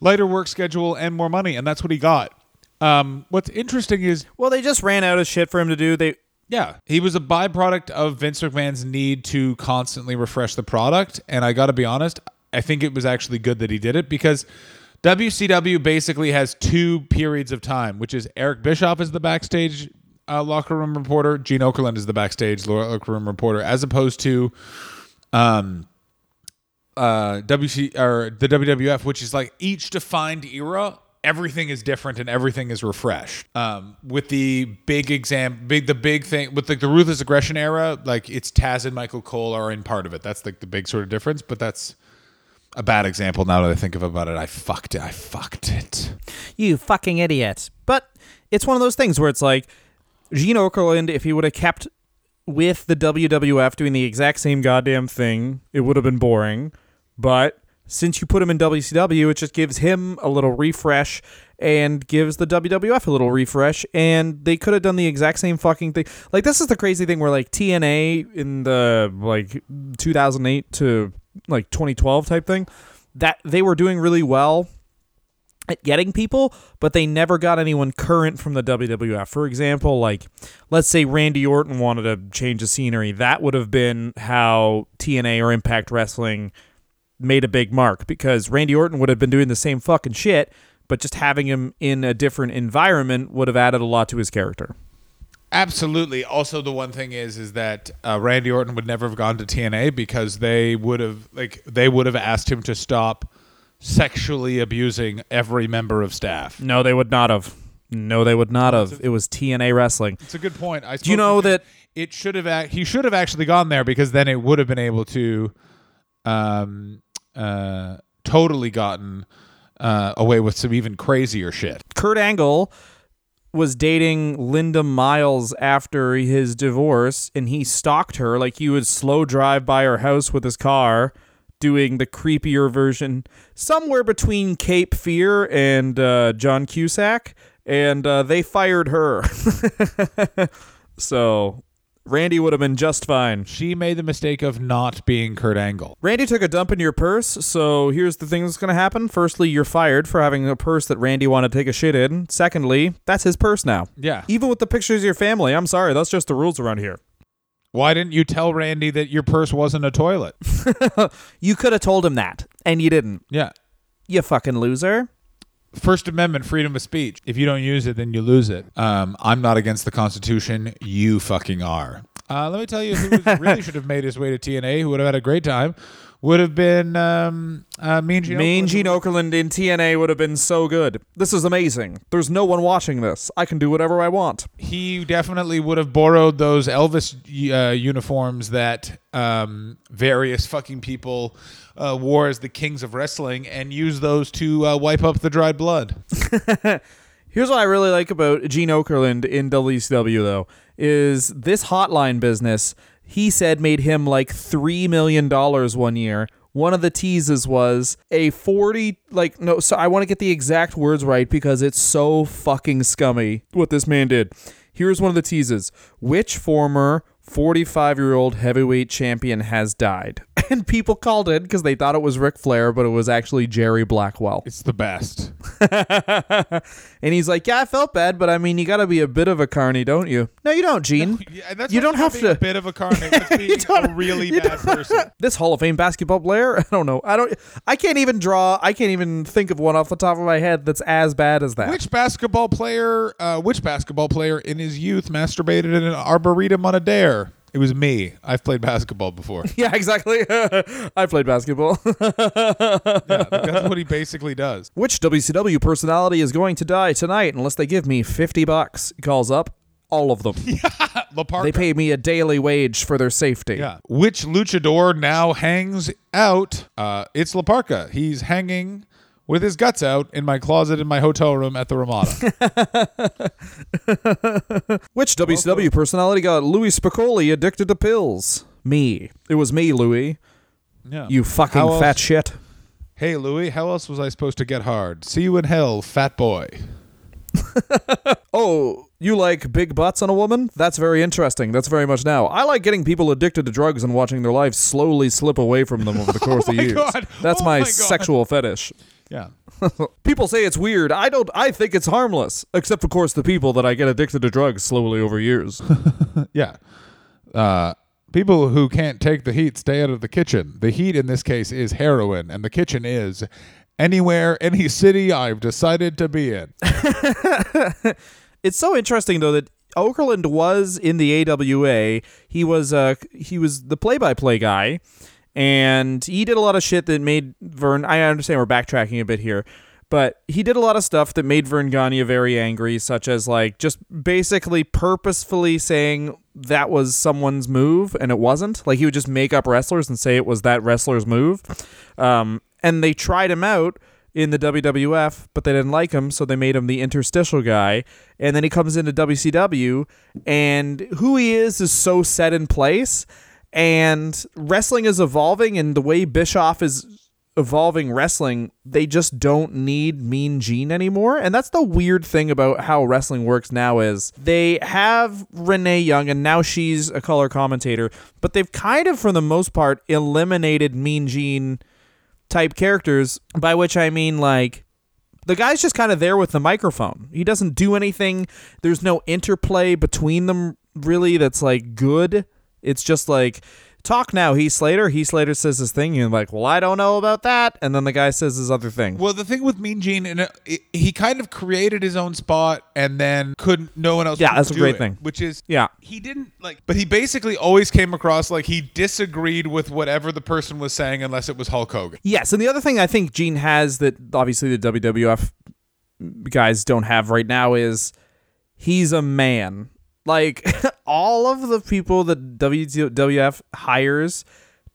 lighter work schedule and more money, and that's what he got. Um, what's interesting is Well, they just ran out of shit for him to do. They yeah, he was a byproduct of Vince McMahon's need to constantly refresh the product. And I got to be honest, I think it was actually good that he did it because WCW basically has two periods of time, which is Eric Bischoff is the backstage uh, locker room reporter, Gene Okerlund is the backstage locker room reporter, as opposed to um, uh, WC or the WWF, which is like each defined era. Everything is different and everything is refreshed. Um, with the big exam, big the big thing with like the ruthless aggression era, like it's Taz and Michael Cole are in part of it. That's like the big sort of difference. But that's a bad example now that I think of about it. I fucked it. I fucked it. you fucking idiot. But it's one of those things where it's like Gene Okerlund, if he would have kept with the WWF doing the exact same goddamn thing, it would have been boring. But since you put him in WCW, it just gives him a little refresh and gives the WWF a little refresh. And they could have done the exact same fucking thing. Like this is the crazy thing where like TNA in the like 2008 to like 2012 type thing that they were doing really well at getting people, but they never got anyone current from the WWF. For example, like let's say Randy Orton wanted to change the scenery, that would have been how TNA or Impact Wrestling made a big mark because Randy Orton would have been doing the same fucking shit, but just having him in a different environment would have added a lot to his character. Absolutely. Also, the one thing is, is that uh, Randy Orton would never have gone to TNA because they would have, like, they would have asked him to stop sexually abusing every member of staff. No, they would not have. No, they would not have. It was TNA Wrestling. It's a good point. I Do you know that it should have ac- he should have actually gone there because then it would have been able to um uh totally gotten uh away with some even crazier shit. Kurt Angle was dating Linda Miles after his divorce, and he stalked her like he would slow drive by her house with his car, doing the creepier version, somewhere between Cape Fear and uh, John Cusack, and uh, they fired her. [LAUGHS] so Randy would have been just fine. She made the mistake of not being Kurt Angle. Randy took a dump in your purse, so here's the thing that's going to happen. Firstly, you're fired for having a purse that Randy wanted to take a shit in. Secondly, that's his purse now. Yeah. Even with the pictures of your family, I'm sorry, that's just the rules around here. Why didn't you tell Randy that your purse wasn't a toilet? [LAUGHS] You could have told him that, and you didn't. yeah. You fucking loser. First Amendment, freedom of speech. If you don't use it, then you lose it. Um, I'm not against the Constitution. You fucking are. Uh, let me tell you who [LAUGHS] really should have made his way to TNA, who would have had a great time, would have been um, uh, Mean Gene Mean Okerlund. Gene Okerlund in TNA would have been so good. This is amazing. There's no one watching this. I can do whatever I want. He definitely would have borrowed those Elvis uh, uniforms that um, various fucking people uh, wore as the kings of wrestling and use those to uh, wipe up the dried blood. [LAUGHS] Here's what I really like about Gene Okerlund in WCW though is this hotline business. He said made him like three million dollars one year. One of the teases was a forty like no. So I want to get the exact words right because it's so fucking scummy what this man did. Here's one of the teases: Which former 45 year old heavyweight champion has died? [LAUGHS] and people called in because they thought it was Ric Flair, but it was actually Jerry Blackwell. It's the best. [LAUGHS] and he's like, "Yeah, I felt bad, but I mean, you got to be a bit of a carny, don't you?" No, you don't, Gene. Yeah, that's You don't have to- a bit of a carny. [LAUGHS] That's being don't- a really bad person. this Hall of Fame basketball player, I don't know. I don't. I can't even draw. I can't even think of one off the top of my head that's as bad as that. Which basketball player? Uh, which basketball player in his youth masturbated in an arboretum on a dare? It was me. I've played basketball before. [LAUGHS] Yeah, exactly. [LAUGHS] I played basketball. [LAUGHS] yeah, that's what he basically does. Which WCW personality is going to die tonight unless they give me 50 bucks? He calls up all of them. Parka. They pay me a daily wage for their safety. Yeah. Which luchador now hangs out? Uh, it's La Parka. He's hanging with his guts out in my closet in my hotel room at the Ramada. [LAUGHS] Which WCW personality got Louie Spicolli addicted to pills? Me. It was me, Louie. yeah. You fucking How else- fat shit. Hey, Louie, how else was I supposed to get hard? See you in hell, fat boy. [LAUGHS] Oh, you like big butts on a woman? That's very interesting. That's very much now. I like getting people addicted to drugs and watching their lives slowly slip away from them over the course of [LAUGHS] oh my years. God. That's Oh my, my God. sexual fetish. Yeah. [LAUGHS] People say it's weird. I don't. I think it's harmless, except of course the people that I get addicted to drugs slowly over years. [LAUGHS] Yeah. Uh, people who can't take the heat stay out of the kitchen. The heat in this case is heroin, and the kitchen is anywhere, any [LAUGHS] city I've decided to be in. it's so interesting though that Okerlund was in the AWA. He was uh he was the play-by-play guy, and he did a lot of shit that made Verne. I understand we're backtracking a bit here, but he did a lot of stuff that made Verne Gagne very angry, such as like just basically purposefully saying that was someone's move and it wasn't. Like he would just make up wrestlers and say it was that wrestler's move. Um, and they tried him out in the WWF, but they didn't like him, so they made him the interstitial guy. And then he comes into WCW, and who he is is so set in place. And wrestling is evolving, and the way Bischoff is evolving wrestling, they just don't need Mean Gene anymore. And that's the weird thing about how wrestling works now is they have Renee Young and now she's a color commentator, but they've kind of for the most part eliminated Mean Gene type characters, by which I mean like the guy's just kind of there with the microphone. He doesn't do anything. There's no interplay between them really that's like good. It's just like talk now, Heath Slater. Heath Slater says his thing. You're like, well, I don't know about that. And then the guy says his other thing. Well, the thing with Mean Gene, and uh, he kind of created his own spot, and then couldn't. No one else. Yeah, that's a great it, thing. Which is, Yeah. he didn't like, but he basically always came across like he disagreed with whatever the person was saying, unless it was Hulk Hogan. Yes, and the other thing I think Gene has that obviously the WWF guys don't have right now is he's a man. Like [LAUGHS] all of the people that WWF hires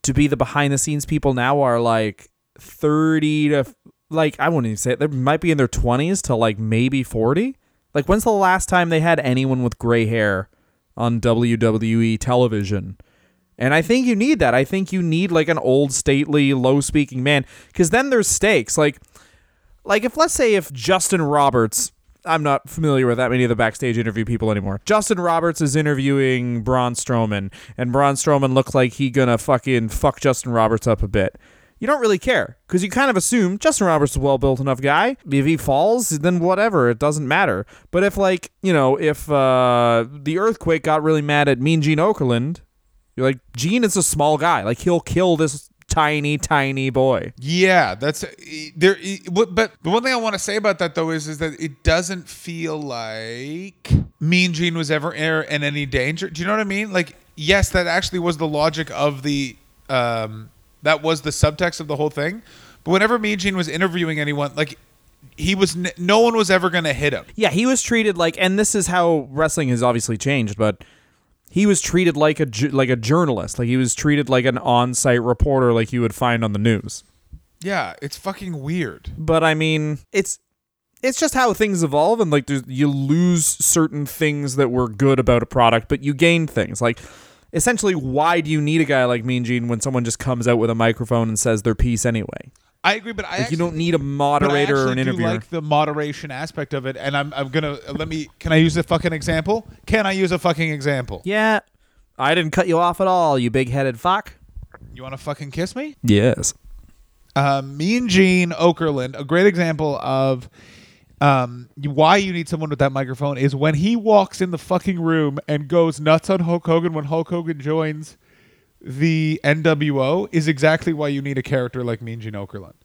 to be the behind the scenes people now are like 30 to like I wouldn't even say it. They might be in their 20s to like maybe 40. Like when's the last time they had anyone with gray hair on WWE television? And I think you need that. I think you need like an old stately, low speaking man cuz then there's stakes. Like like if let's say if Justin Roberts I'm not familiar with that many of the backstage interview people anymore. Justin Roberts is interviewing Braun Strowman, and Braun Strowman looks like he gonna fucking fuck Justin Roberts up a bit. You don't really care because you kind of assume Justin Roberts is a well built enough guy. If he falls, then whatever, it doesn't matter. But if like you know, if uh, the earthquake got really mad at Mean Gene Okerlund, you're like Gene is a small guy. Like he'll kill this tiny, tiny boy. Yeah, that's there. But the one thing I want to say about that though is, is that it doesn't feel like Mean Gene was ever in any danger. Do you know what I mean? Like, yes, that actually was the logic of the, um, that was the subtext of the whole thing. But whenever Mean Gene was interviewing anyone, like, he was, n- no one was ever going to hit him. Yeah, he was treated like, and this is how wrestling has obviously changed, but he was treated like a like a journalist, like he was treated like an on-site reporter, like you would find on the news. Yeah, it's fucking weird. But I mean, it's it's just how things evolve, and like you lose certain things that were good about a product, but you gain things. Like essentially, why do you need a guy like Mean Gene when someone just comes out with a microphone and says their piece anyway? I agree, but I Like actually, you don't need a but I moderator or actually an do interviewer. like the moderation aspect of it, and I'm I'm gonna let me. Can I use a fucking example? Can I use a fucking example? yeah, I didn't cut you off at all, you big-headed fuck. You want to fucking kiss me? Yes. um, Mean Gene Okerlund, a great example of um, why you need someone with that microphone is when he walks in the fucking room and goes nuts on Hulk Hogan when Hulk Hogan joins the NWO is exactly why you need a character like Mean Gene Okerlund.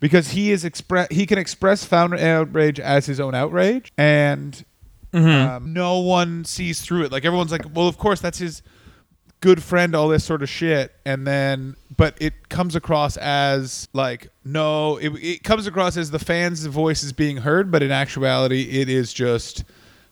Because he is express he can express founder outrage as his own outrage and um, no one sees through it. Like everyone's like, well, of course that's his good friend, all this sort of shit, and then but it comes across as like no, it, it comes across as the fans' voice is being heard, but in actuality, it is just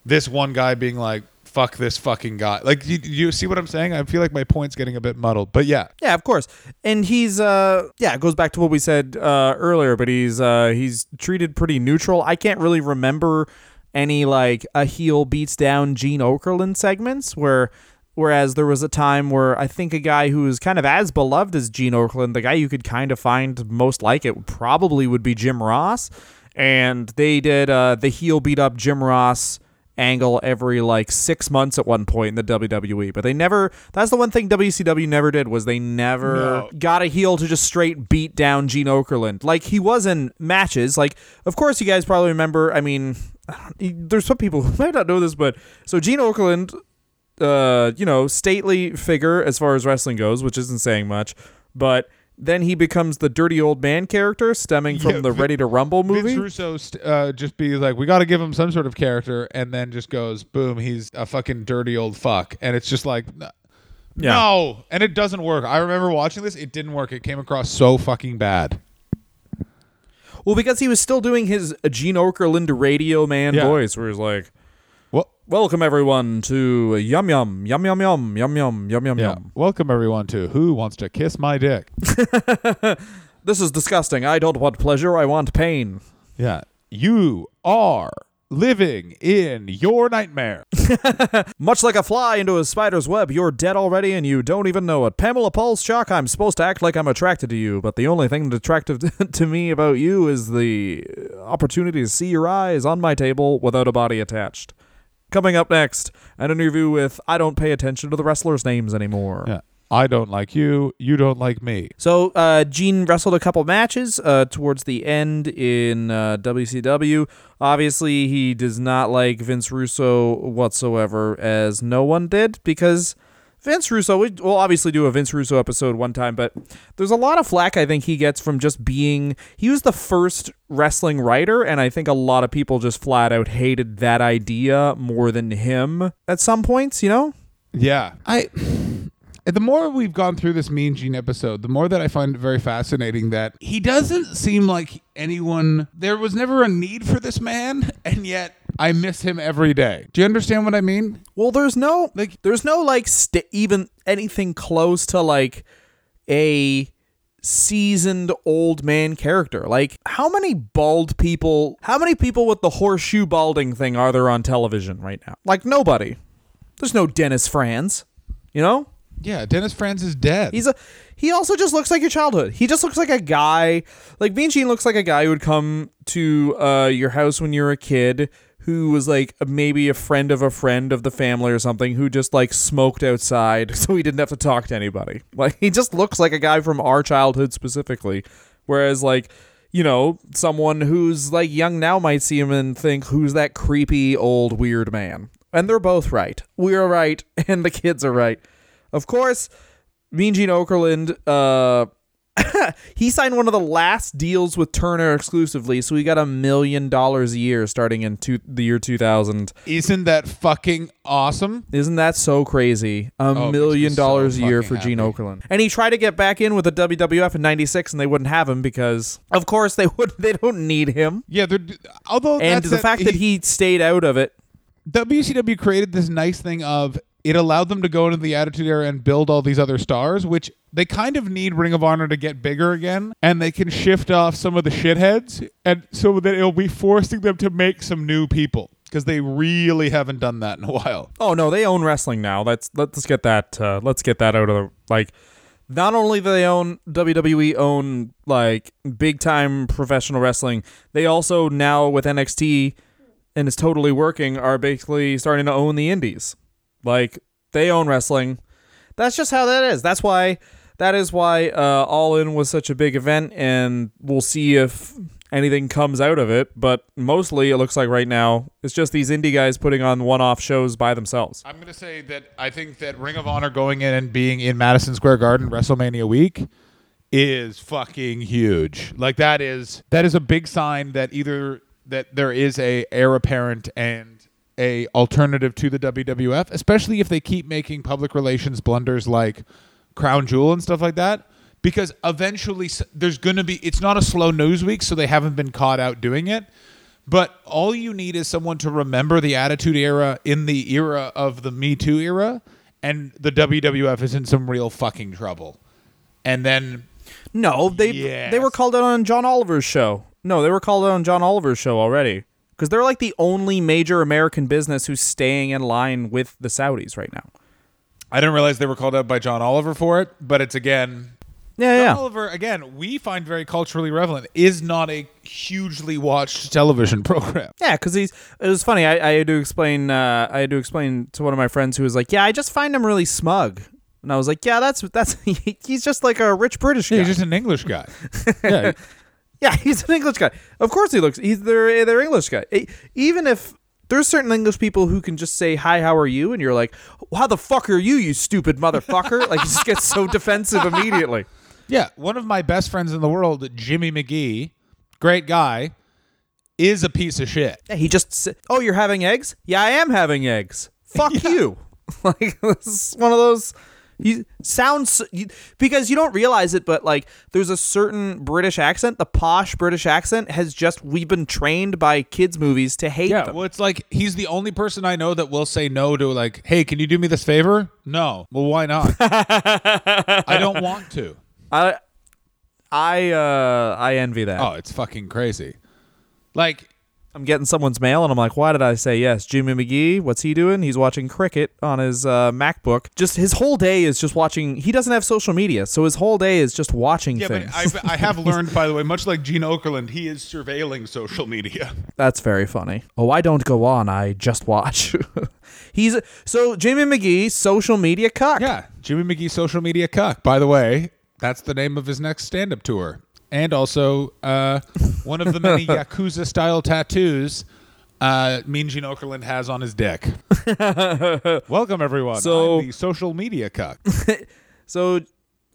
this one guy being like, "Fuck this fucking guy." Like, you, you see what I'm saying? I feel like my point's getting a bit muddled, but yeah, Yeah, of course. And he's uh yeah, it goes back to what we said uh earlier, but he's uh he's treated pretty neutral. I can't really remember any like a heel beats down Gene Okerlund segments where whereas there was a time where I think a guy who is kind of as beloved as Gene Okerlund, the guy you could kind of find most like it probably would be Jim Ross. And they did uh the heel beat up Jim Ross angle every like six months at one point in the WWE. But they never. That's the one thing WCW never did was they never No. got a heel to just straight beat down Gene Okerlund. Like he was in matches. Like of course you guys probably remember. I mean, [SIGHS] there's some people who [LAUGHS] might not know this, but so Gene Okerlund, uh, you know, stately figure as far as wrestling goes, which isn't saying much, but. Then he becomes the dirty old man character stemming from Yeah, the Vin- Ready to Rumble movie. Vince Russo st- uh, just be like, "We got to give him some sort of character," and then just goes, "Boom, he's a fucking dirty old fuck," and it's just like. Yeah. No, and it doesn't work. I remember watching this; it didn't work. It came across so fucking bad. Well, because he was still doing his Gene Okerlund radio man Yeah. voice, where he's like, "Welcome everyone to Yum Yum Yum Yum Yum Yum Yum Yum Yum yeah. Yum." Welcome everyone to Who Wants to Kiss My Dick. [LAUGHS] This is disgusting. I don't want pleasure. I want pain. Yeah, you are living in your nightmare. [LAUGHS] Much like a fly into a spider's web, you're dead already and you don't even know it. Pamela Paulshock, I'm supposed to act like I'm attracted to you, but the only thing that's attractive [LAUGHS] to me about you is the opportunity to see your eyes on my table without a body attached. Coming up next, an interview with I don't pay attention to the wrestlers' names anymore. yeah, I don't like you. You don't like me. So uh, Gene wrestled a couple matches uh, towards the end in uh, WCW. Obviously, he does not like Vince Russo whatsoever, as no one did, because Vince Russo. we- We'll obviously do a Vince Russo episode one time, but there's a lot of flack I think he gets from just being. He was the first wrestling writer, and I think a lot of people just flat out hated that idea more than him at some points. You know. Yeah, I. The more we've gone through this Mean Gene episode, the more that I find it very fascinating that he doesn't seem like anyone. There was never a need for this man, [LAUGHS] and yet I miss him every day. Do you understand what I mean? Well, there's no Like- there's no like st- even anything close to like a seasoned old man character. Like how many bald people, how many people with the horseshoe balding thing are there on television right now? Like nobody. There's no Dennis Franz, you know? Yeah, Dennis Franz is dead. He's a he also just looks like your childhood. He just looks like a guy like Mean Gene looks like a guy who would come to uh, your house when you were a kid who was like maybe a friend of a friend of the family or something who just like smoked outside [LAUGHS] so he didn't have to talk to anybody. [LAUGHS] Like he just looks like a guy from our childhood specifically. Whereas like you know, someone who's like young now might see him and think, who's that creepy old weird man? And they're both right. We're right, [LAUGHS] and the kids are right. Of course, Mean Gene Okerlund, uh, [LAUGHS] he signed one of the last deals with Turner exclusively, so he got a million dollars a year starting in two, the year 2000. Isn't that fucking awesome? Isn't that so crazy? A Oh, it makes me million so dollars a year for Gene. Okerlund. And he tried to get back in with the WWF in 96 and they wouldn't have him because of course they [LAUGHS] would they don't need him. Yeah, they're, although And that's the fact that he stayed out of it WCW created this nice thing of it allowed them to go into the Attitude Era and build all these other stars, which they kind of need Ring of Honor to get bigger again, and they can shift off some of the shitheads, and so that it'll be forcing them to make some new people because they really haven't done that in a [LAUGHS] while. Oh no, they own wrestling now. Let's let's get that uh, let's get that out of the like. Not only do they own WWE own like big time professional wrestling, they also now with NXT and it's totally working are basically starting to own the indies. Like they own wrestling. That's just how that is. That's why that is why uh, All In was such a big event, and we'll see if anything comes out of it. But mostly, it looks like right now it's just these indie guys putting on one-off shows by themselves. I'm gonna say that I think that Ring of Honor going in and being in Madison Square Garden WrestleMania week is fucking huge. Like that is that is a big sign that either that there is a heir apparent and a alternative to the WWF, especially if they keep making public relations blunders like Crown Jewel and stuff like that. Because eventually there's going to be, it's not a slow news week, so they haven't been caught out doing it. But all you need is someone to remember the Attitude Era in the era of the Me Too era, and the WWF is in some real fucking trouble. And then No, they Yes. they were called out on John Oliver's show. No, they were called out on John Oliver's show already because they're like the only major American business who's staying in line with the Saudis right now. I didn't realize they were called out by John Oliver for it, but it's again Yeah, John yeah. Oliver, again, we find very culturally relevant, is not a hugely watched television [LAUGHS] program. Yeah, because he's. It was funny. I, I had to explain. Uh, I had to explain to one of my friends who was like, "Yeah, I just find him really smug," and I was like, "Yeah, that's that's [LAUGHS] he's just like a rich British guy. Yeah, he's just an English guy. [LAUGHS] yeah. Yeah, [LAUGHS] he's an English guy. Of course, he looks. He's they're they're English guy. Even if there's certain English people who can just say hi, how are you, and you're like, how the fuck are you, you stupid motherfucker? like, he just gets so [LAUGHS] defensive immediately. Yeah, one of my best friends in the world, Jimmy McGee, great guy, is a piece of shit. Yeah, he just. Oh, you're having eggs? Yeah, I am having eggs. Fuck [LAUGHS] you. like this is one of those. He sounds because you don't realize it, but like there's a certain British accent. The posh British accent has just we've been trained by kids movies to hate Yeah, them. well, it's like he's the only person I know that will say no to like, hey, can you do me this favor? No. Well, why not? [LAUGHS] I don't want to. I I uh I envy that. Oh, it's fucking crazy. Like, I'm getting someone's mail and I'm like, why did I say yes? Jimmy McGee, what's he doing? He's watching cricket on his uh, MacBook. Just his whole day is just watching. He doesn't have social media, so his whole day is just watching yeah, things. but I, I have [LAUGHS] learned, by the way, much like Gene Okerlund, he is surveilling social media. That's very funny. Oh, I don't go on. I just watch. [LAUGHS] He's so Jimmy McGee, social media cuck. Yeah, Jimmy McGee, social media cuck. By the way, that's the name of his next stand-up tour, and also uh, one of the many [LAUGHS] yakuza-style tattoos. Uh, mean Gene Okerlund has on his dick. [LAUGHS] Welcome everyone. So- I'm the social media cuck. [LAUGHS] So,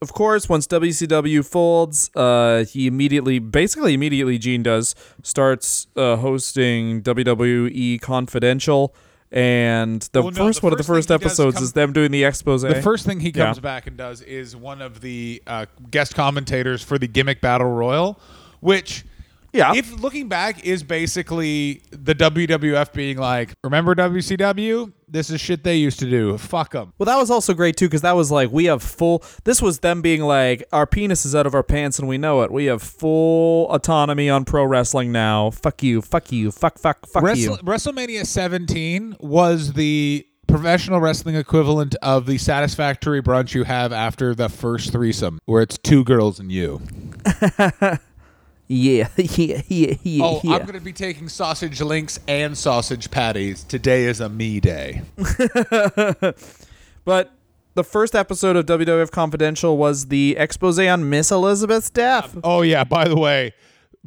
of course, once WCW folds, uh, he immediately, basically immediately, Gene does starts uh, hosting WWE Confidential, and the Well, no, first the one of the first first thing he does episodes come- is them doing the expose. The first thing he comes Yeah. back and does is one of the uh, guest commentators for the gimmick battle royal, which, Yeah. if looking back, is basically the WWF being like, "Remember WCW? This is shit they used to do. Fuck them." Well, that was also great too, because that was like we have full. This was them being like, our penis is out of our pants and we know it. We have full autonomy on pro wrestling now. Fuck you, fuck you, fuck, fuck, fuck you. WrestleMania 17 was the professional wrestling equivalent of the satisfactory brunch you have after the first threesome, where it's two girls and you. [LAUGHS] Yeah, [LAUGHS] yeah, yeah, yeah. Oh, yeah. I'm going to be taking sausage links and sausage patties. Today is a me day. [LAUGHS] But the first episode of WWF Confidential was the expose on Miss Elizabeth's death. Oh yeah, by the way,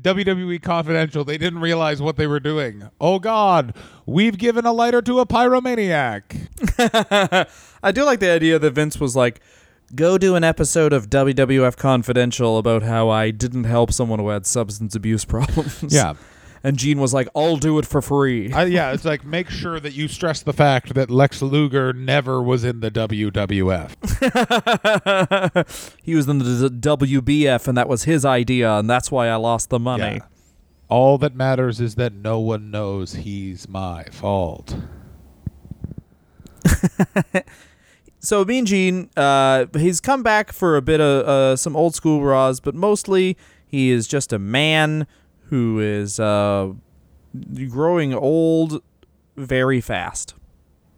WWE Confidential, they didn't realize what they were doing. Oh god, we've given a lighter to a pyromaniac. [LAUGHS] I do like the idea that Vince was like, go do an episode of WWF Confidential about how I didn't help someone who had substance abuse [LAUGHS] problems. Yeah. And Gene was like, I'll do it for free. I, yeah, it's like make sure that you stress the fact that Lex Luger never was in the WWF. [LAUGHS] he was in the WBF, and that was his idea, and that's why I lost the money. Yeah. All that matters is that no one knows he's my fault. [LAUGHS] So Mean Gene, uh, he's come back for a bit of uh, some old school Raws, but mostly he is just a man who is uh, growing old very fast.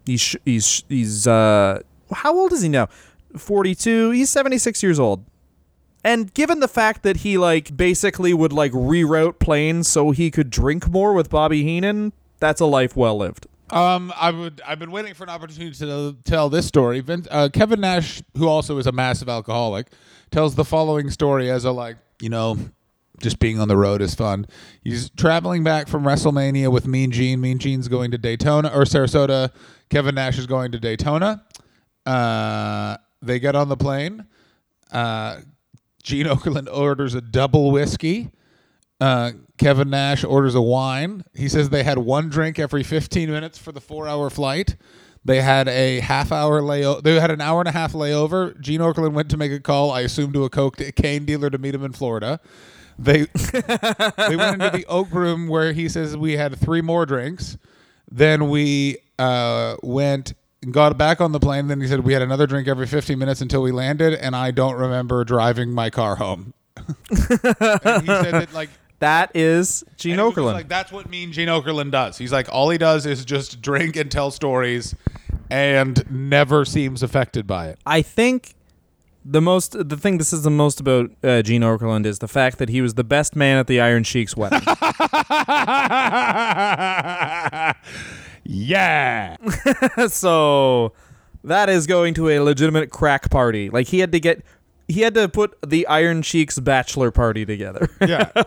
He's he's he's uh, how old is he now? Forty two. He's seventy six years old. And given the fact that he like basically would like reroute planes so he could drink more with Bobby Heenan, that's a life well lived. Um, I would. I've been waiting for an opportunity to tell this story. Vince, uh, Kevin Nash, who also is a massive alcoholic, tells the following story as a like, you know, just being on the road is fun. He's traveling back from WrestleMania with Mean Gene. Mean Gene's going to Daytona or Sarasota. Kevin Nash is going to Daytona. Uh, they get on the plane. Uh, Gene Okerlund orders a double whiskey. Uh, Kevin Nash orders a wine. He says they had one drink every 15 minutes for the four hour flight. They had a half hour layover. They had an hour and a half layover. Gene Okerlund went to make a call, I assume, to a cocaine dealer to meet him in Florida. They [LAUGHS] they went into the oak room where he says we had three more drinks. Then we uh, went and got back on the plane. Then he said we had another drink every 15 minutes until we landed, and I don't remember driving my car home. [LAUGHS] he said that like That is Gene and was Okerlund. Like that's what Mean Gene Okerlund does. He's like all he does is just drink and tell stories, and never seems affected by it. I think the most the thing this is the most about uh, Gene Okerlund is the fact that he was the best man at the Iron Sheik's wedding. yeah. [LAUGHS] [LAUGHS] so that is going to a legitimate crack party. Like he had to get he had to put the Iron Sheik's bachelor party together. Yeah. [LAUGHS]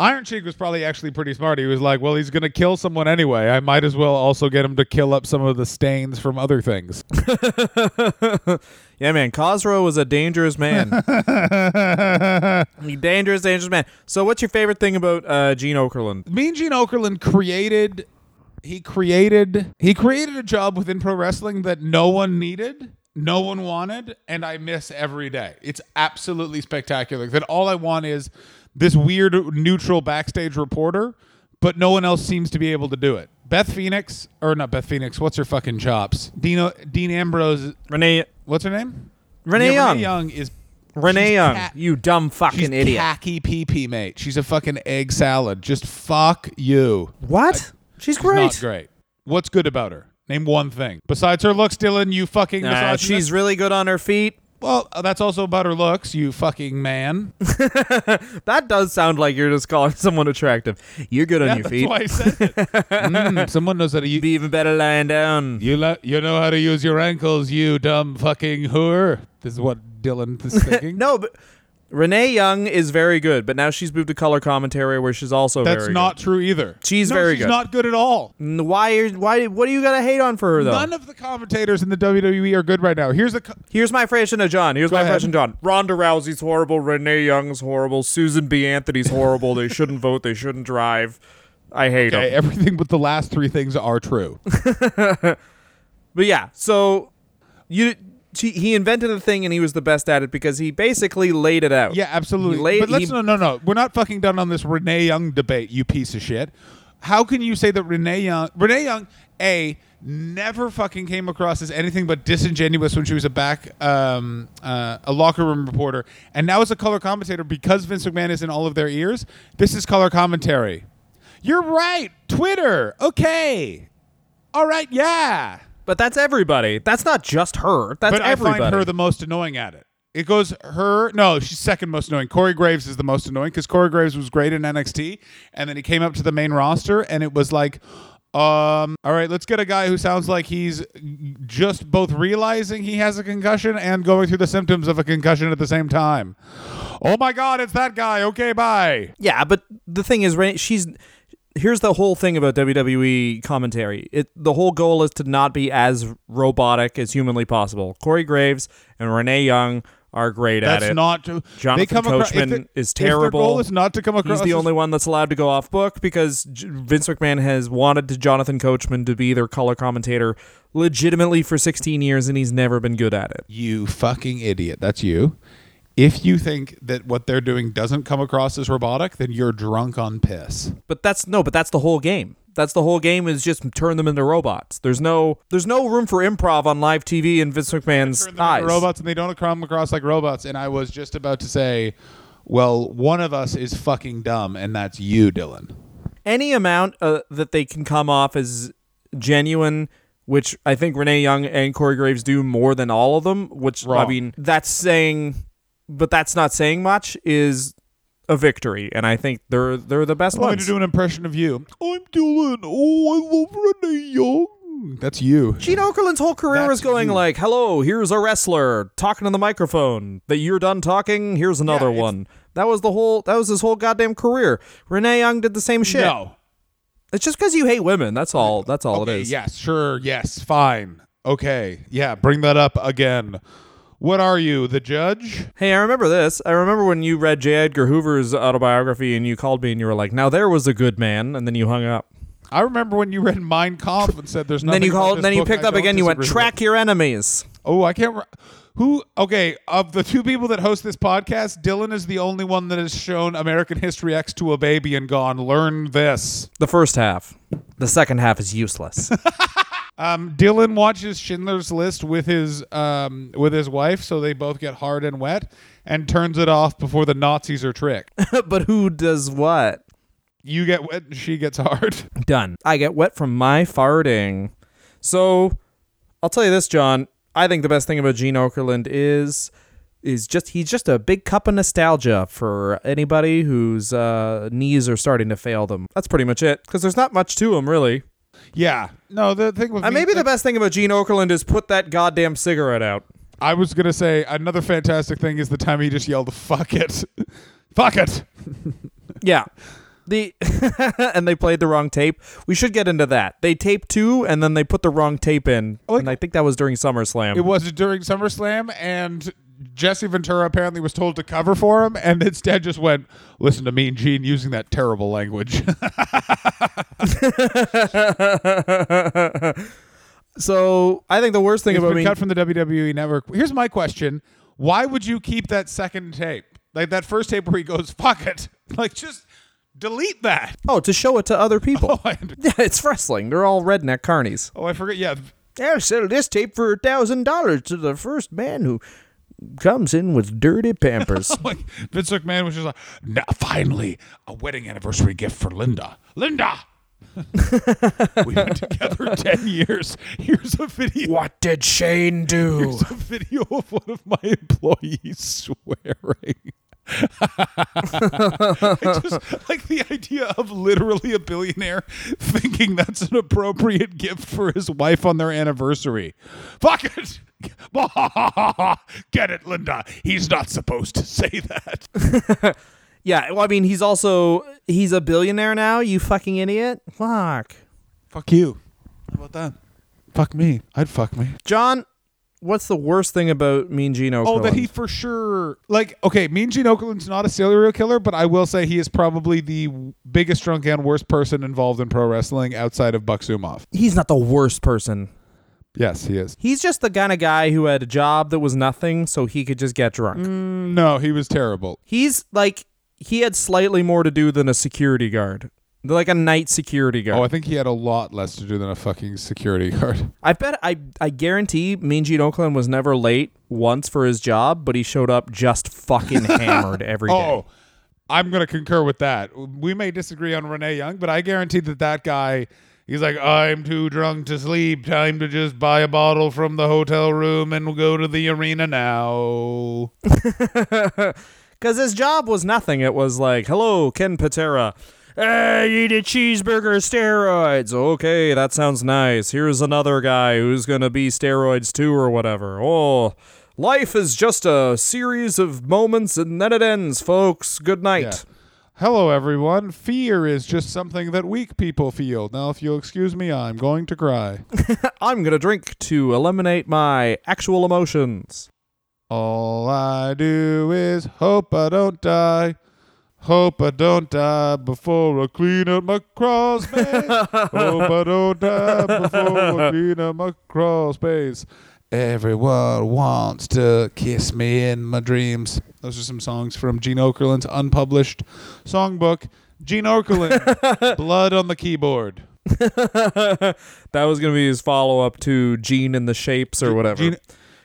Iron Sheik was probably actually pretty smart. He was like, well, he's going to kill someone anyway. I might as well also get him to kill up some of the stains from other things. [LAUGHS] yeah, man, Cosro was a dangerous man. [LAUGHS] dangerous, dangerous man. So what's your favorite thing about uh, Gene Okerlund? Mean Gene Okerlund created he created he created a job within pro wrestling that no one needed, no one wanted, and I miss every day. It's absolutely spectacular. That all I want is this weird neutral backstage reporter, but no one else seems to be able to do it. Beth Phoenix or not Beth Phoenix, what's her fucking chops? Dino Dean Ambrose Renee what's her name? Renee Yeah, Young. Renee Young is Renee Young, cat- you dumb fucking She's idiot. khaki pee pee, mate. She's a fucking egg salad. Just fuck you. What? She's She's great. not great. What's good about her? Name one thing. Besides her looks, Dylan, you fucking Nah, misogynist. she's really good on her feet. well, uh, that's also about her looks, you fucking man. [LAUGHS] That does sound like you're just calling [LAUGHS] someone attractive. You're good on your that's feet. why I said it. [LAUGHS] Mm, someone knows how to use. Be even better lying down. You lo- you know how to use your ankles, you dumb fucking whore. This is what Dylan is thinking. No, but Renee Young is very good, but now she's moved to color commentary where she's also that's very not good. true either. She's No, very she's good. not good at all. N- Why are why what do you got to hate on for her though? None of the commentators in the WWE are good right now. Here's the. Co- Here's my impression of John. Here's my ahead. impression of John. Ronda Rousey's horrible. Renee Young's horrible. Susan B. Anthony's horrible. they shouldn't vote. They shouldn't drive. I hate okay, them. everything but the last three things are true. [LAUGHS] But yeah, so you he invented a thing and he was the best at it because he basically laid it out. Yeah, absolutely. Laid- but let's he- no, no, no. We're not fucking done on this Renee Young debate. You piece of shit. How can you say that Renee Young, Renee Young, a never fucking came across as anything but disingenuous when she was a back, um, uh, a locker room reporter, and now as a color commentator because Vince McMahon is in all of their ears. This is color commentary. You're right. Twitter. Okay. All right. Yeah. But that's everybody. That's not just her. That's but everybody. I find her the most annoying at it. It goes her. No, she's second most annoying. Corey Graves is the most annoying because Corey Graves was great in NXT, and then he came up to the main roster, and it was like, um, all right, let's get a guy who sounds like he's just both realizing he has a concussion and going through the symptoms of a concussion at the same time. Oh my God, it's that guy. Okay, bye. Yeah, but the thing is, Renee, she's here's the whole thing about WWE commentary. It the whole goal is to not be as robotic as humanly possible. Corey Graves and Renee Young are great That's at it. not. To, Jonathan they come across, if Coachman the- is If their terrible. goal is not to come across. He's the as- only one that's allowed to go off book because J- Vince McMahon has wanted to Jonathan Coachman to be their color commentator legitimately for 16 years and he's never been good at it. You fucking idiot. That's you. If you think that what they're doing doesn't come across as robotic, then you're drunk on piss. But that's no, but that's the whole game. That's the whole game is just turn them into robots. There's no there's no room for improv on live TV in Vince McMahon's Turn them eyes. into robots and they don't come across like robots. And I was just about to say, well, one of us is fucking dumb, and that's you, Dylan. Any amount uh, that they can come off as genuine, which I think Renee Young and Corey Graves do more than all of them. Which I mean, that's saying, but that's not saying much. Is a victory, and I think they're they're the best I'm going ones. to do an impression of you. I'm Dylan. Oh, I love Renee Young. That's you. Gene Okerlund's whole career That's was going you. like, "Hello, here's a wrestler talking to the microphone. That you're done talking. Here's another it's- one." That was the whole. That was his whole goddamn career. Renee Young did the same shit. No. It's just because you hate women. That's all. That's all okay, it is. Yes, sure. Yes, fine. Okay. Yeah, bring that up again. What are you, the judge? Hey, I remember this. I remember when you read J. Edgar Hoover's autobiography and you called me and you were like, "Now there was a good man," and then you hung up. I remember when you read Mein Kampf and said there's nothing then you called. Then you picked up again. You went, disagree with." "Track your enemies." Oh, I can't. Re- who? Okay, of the two people that host this podcast, Dylan is the only one that has shown American History X to a baby and gone, learn this. The first half. The second half is useless. [LAUGHS] Um, Dylan watches Schindler's List with his um, with his wife, so they both get hard and wet, and turns it off before the Nazis are tricked. [LAUGHS] but who does what? you get wet, and she gets hard. [LAUGHS] Done. I get wet from my farting. So, I'll tell you this, John. I think the best thing about Gene Okerlund is is just he's just a big cup of nostalgia for anybody whose uh, knees are starting to fail them. That's pretty much it. Because there's not much to him, really. Yeah. No, the thing with And me, maybe the best thing about Gene Okerlund is put that goddamn cigarette out. I was gonna say another fantastic thing is the time he just yelled "fuck it, [LAUGHS] fuck it." [LAUGHS] Yeah. The [LAUGHS] and they played the wrong tape. We should get into that. They taped two and then they put the wrong tape in. Like- and I think that was during SummerSlam. It was during SummerSlam, and Jesse Ventura apparently was told to cover for him, and instead just went, "Listen to me and Gene using that terrible language." [LAUGHS] so I think the worst thing about been me cut from the WWE Network. Here's my question: Why would you keep that second tape, like that first tape where he goes "fuck it"? [LAUGHS] Like just delete that. Oh, to show it to other people. [LAUGHS] Oh, yeah, it's wrestling. They're all redneck carnies. oh, I forget. Yeah, I'll sell this tape for a thousand dollars to the first man who comes in with dirty pampers. [LAUGHS] like Vince McMahon was just like, now, finally, a wedding anniversary gift for Linda. Linda! [LAUGHS] We've been together [LAUGHS] 10 years. Here's a video. What did Shane do? Here's a video of one of my employees swearing. [LAUGHS] I just like the idea of literally a billionaire thinking that's an appropriate gift for his wife on their anniversary. Fuck it. [LAUGHS] Get it, Linda. He's not supposed to say that. [LAUGHS] yeah, well, I mean, he's also he's a billionaire now. You fucking idiot. Fuck, Fuck you. How about that? Fuck me. I'd fuck me. John. What's the worst thing about Mean Gene oh, Okerlund? Oh, that he for sure like okay. Mean Gene Okerlund's not a serial killer, but I will say he is probably the biggest drunk and worst person involved in pro wrestling outside of Buck Zumhofe. he's not the worst person. Yes, he is. He's just the kind of guy who had a job that was nothing, so he could just get drunk. Mm, no, he was terrible. He's like he had slightly more to do than a security guard, like a night security guard. Oh, I think he had a lot less to do than a fucking security [LAUGHS] guard. I bet I I guarantee Mean Gene Okerlund was never late once for his job, but he showed up just fucking [LAUGHS] hammered every day. Oh, I'm going to concur with that. We may disagree on Renee Young, but I guarantee that that guy, he's like, I'm too drunk to sleep. Time to just buy a bottle from the hotel room and we'll go to the arena now. [LAUGHS] Because his job was nothing. It was like, hello, Ken Patera. I eat a cheeseburger, steroids. Okay, that sounds nice. Here's another guy who's going to be steroids too or whatever. Oh, life is just a series of moments and then it ends, folks. Good night. Yeah. Hello, everyone. Fear is just something that weak people feel. Now, if you'll excuse me, I'm going to cry. [LAUGHS] I'm going to drink to eliminate my actual emotions. All I do is hope I don't die. Hope I don't die before I clean up my crawl space. [LAUGHS] hope I don't die before I clean up my crawl space. Everyone wants to kiss me in my dreams. Those are some songs from Gene Okerlund's unpublished songbook. Gene Okerlund, [LAUGHS] Blood on the Keyboard. [LAUGHS] that was going to be his follow up to Gene and the Shapes or whatever. Gene-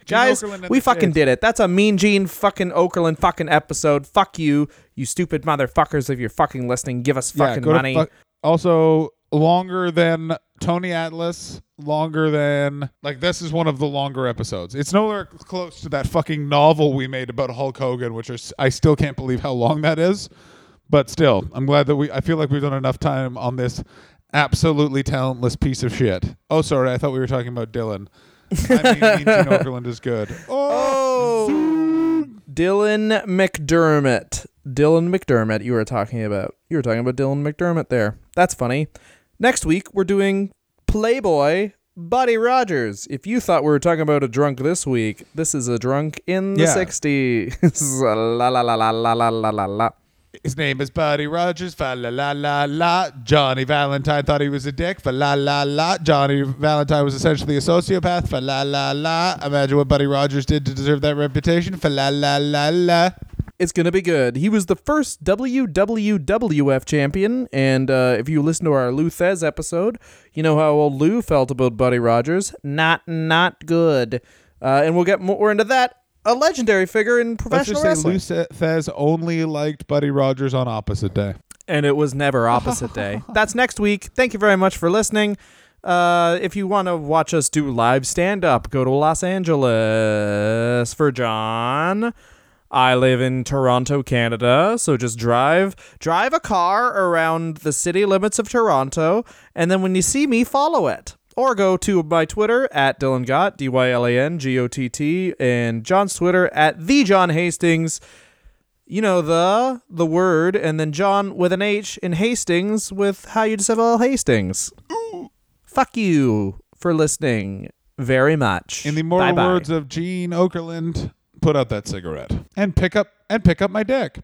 Guys, we fucking did it. That's a Mean Gene fucking Okerlund fucking episode. Fuck you, you stupid motherfuckers. If you're fucking listening, give us fucking to money. fuck- also, longer than Tony Atlas, longer than like this is one of the longer episodes. It's nowhere close to that fucking novel we made about Hulk Hogan, which is I still can't believe how long that is. But still, I'm glad that we. I feel like we've done enough time on this absolutely talentless piece of shit. Oh, sorry, I thought we were talking about Dylan. I mean, Gene Okerlund is good. Oh, Oh, Dylan McDermott. Dylan McDermott. You were talking about. You were talking about Dylan McDermott there. That's funny. Next week we're doing Playboy Buddy Rogers. If you thought we were talking about a drunk this week, this is a drunk in the Yeah. '60s. [LAUGHS] la la la la la la la la la. His name is Buddy Rogers. Fa la la la la. Johnny Valentine thought he was a dick. Fa la la la. Johnny Valentine was essentially a sociopath. Fa la la la. Imagine what Buddy Rogers did to deserve that reputation. Fa la la la la. It's gonna be good. He was the first WWWF champion, and uh, if you listen to our Lou Thesz episode, you know how old Lou felt about Buddy Rogers. Not, not good. Uh, and we'll get more into that. A legendary figure in professional Let's professional just say wrestling, Lou Thesz only liked Buddy Rogers on opposite day. and it was never opposite day. [LAUGHS] That's next week. Thank you very much for listening. Uh, if you want to watch us do live stand up, go to Los Angeles for John. I live in Toronto, Canada, so just drive drive a car around the city limits of Toronto, and then when you see me, follow it. Or go to my Twitter at Dylan Gott, D Y L A N G O T T, and John's Twitter at the John Hastings. You know the the word, and then John with an H in Hastings with how you spell Hastings. Fuck you for listening very much. In the immortal Bye-bye. words of Gene Okerlund, put out that cigarette and pick up and pick up my dick.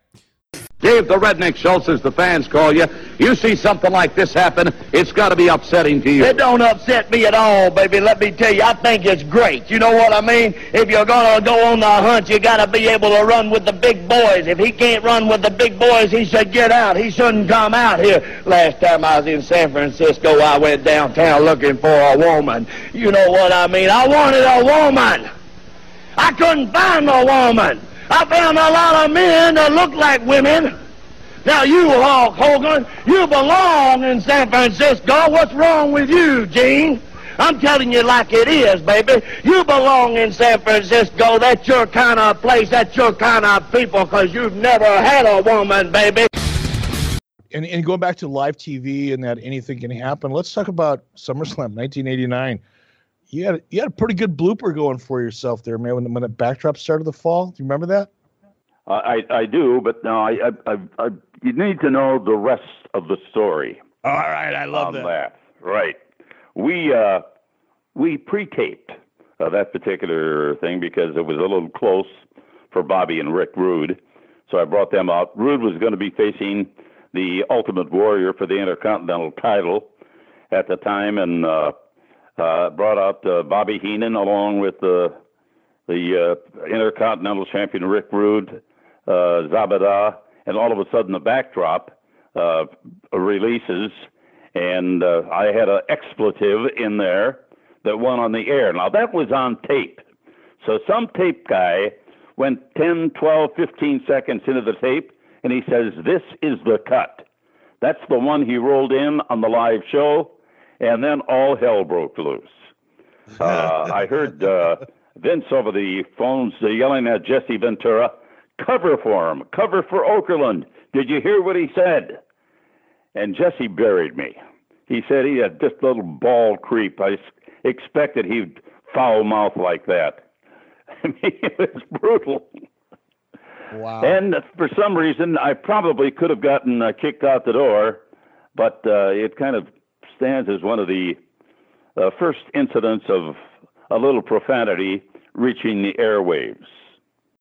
Dave the Redneck Schultz, as the fans call you, you see something like this happen, it's got to be upsetting to you. It don't upset me at all, baby. Let me tell you, I think it's great. You know what I mean? If you're gonna go on the hunt, you gotta be able to run with the big boys. If he can't run with the big boys, he should get out. He shouldn't come out here. Last time I was in San Francisco, I went downtown looking for a woman. You know what I mean? I wanted a woman. I couldn't find no woman. I found a lot of men that look like women. Now you, Hulk Hogan, you belong in San Francisco. What's wrong with you, Gene? I'm telling you like it is, baby. You belong in San Francisco. That's your kind of place. That's your kind of people, because you've never had a woman, baby. and, and going back to live TV and that anything can happen, let's talk about SummerSlam 1989. You had you had a pretty good blooper going for yourself there, man. When the, when the backdrop started to fall, do you remember that? I, I do, but no, I, I, I, I, you need to know the rest of the story All right, I on that. Right. We, uh, we pre-taped uh, that particular thing because it was a little close for Bobby and Rick Rude. So I brought them out. Rude was going to be facing the Ultimate Warrior for the Intercontinental title at the time, and uh, brought out uh, Bobby Heenan along with the the uh, Intercontinental Champion Rick Rude, uh, Zabada, and all of a sudden the backdrop uh, releases, and I had an expletive in there that went on the air. Now that was on tape, so some tape guy went 10, 12, 15 seconds into the tape, and he says, "This is the cut." That's the one he rolled in on the live show, and then all hell broke loose. [LAUGHS] Uh, I heard uh, Vince over the phones yelling at Jesse Ventura, "Cover for him! Cover for Okerlund! Did you hear what he said?" And Jesse buried me. He said he had this little bald creep. I expected he'd foul mouth like that. [LAUGHS] I mean, it was brutal. Wow. And for some reason, I probably could have gotten uh, kicked out the door, but uh, it kind of stands as one of the uh, first incidents of a little profanity reaching the airwaves.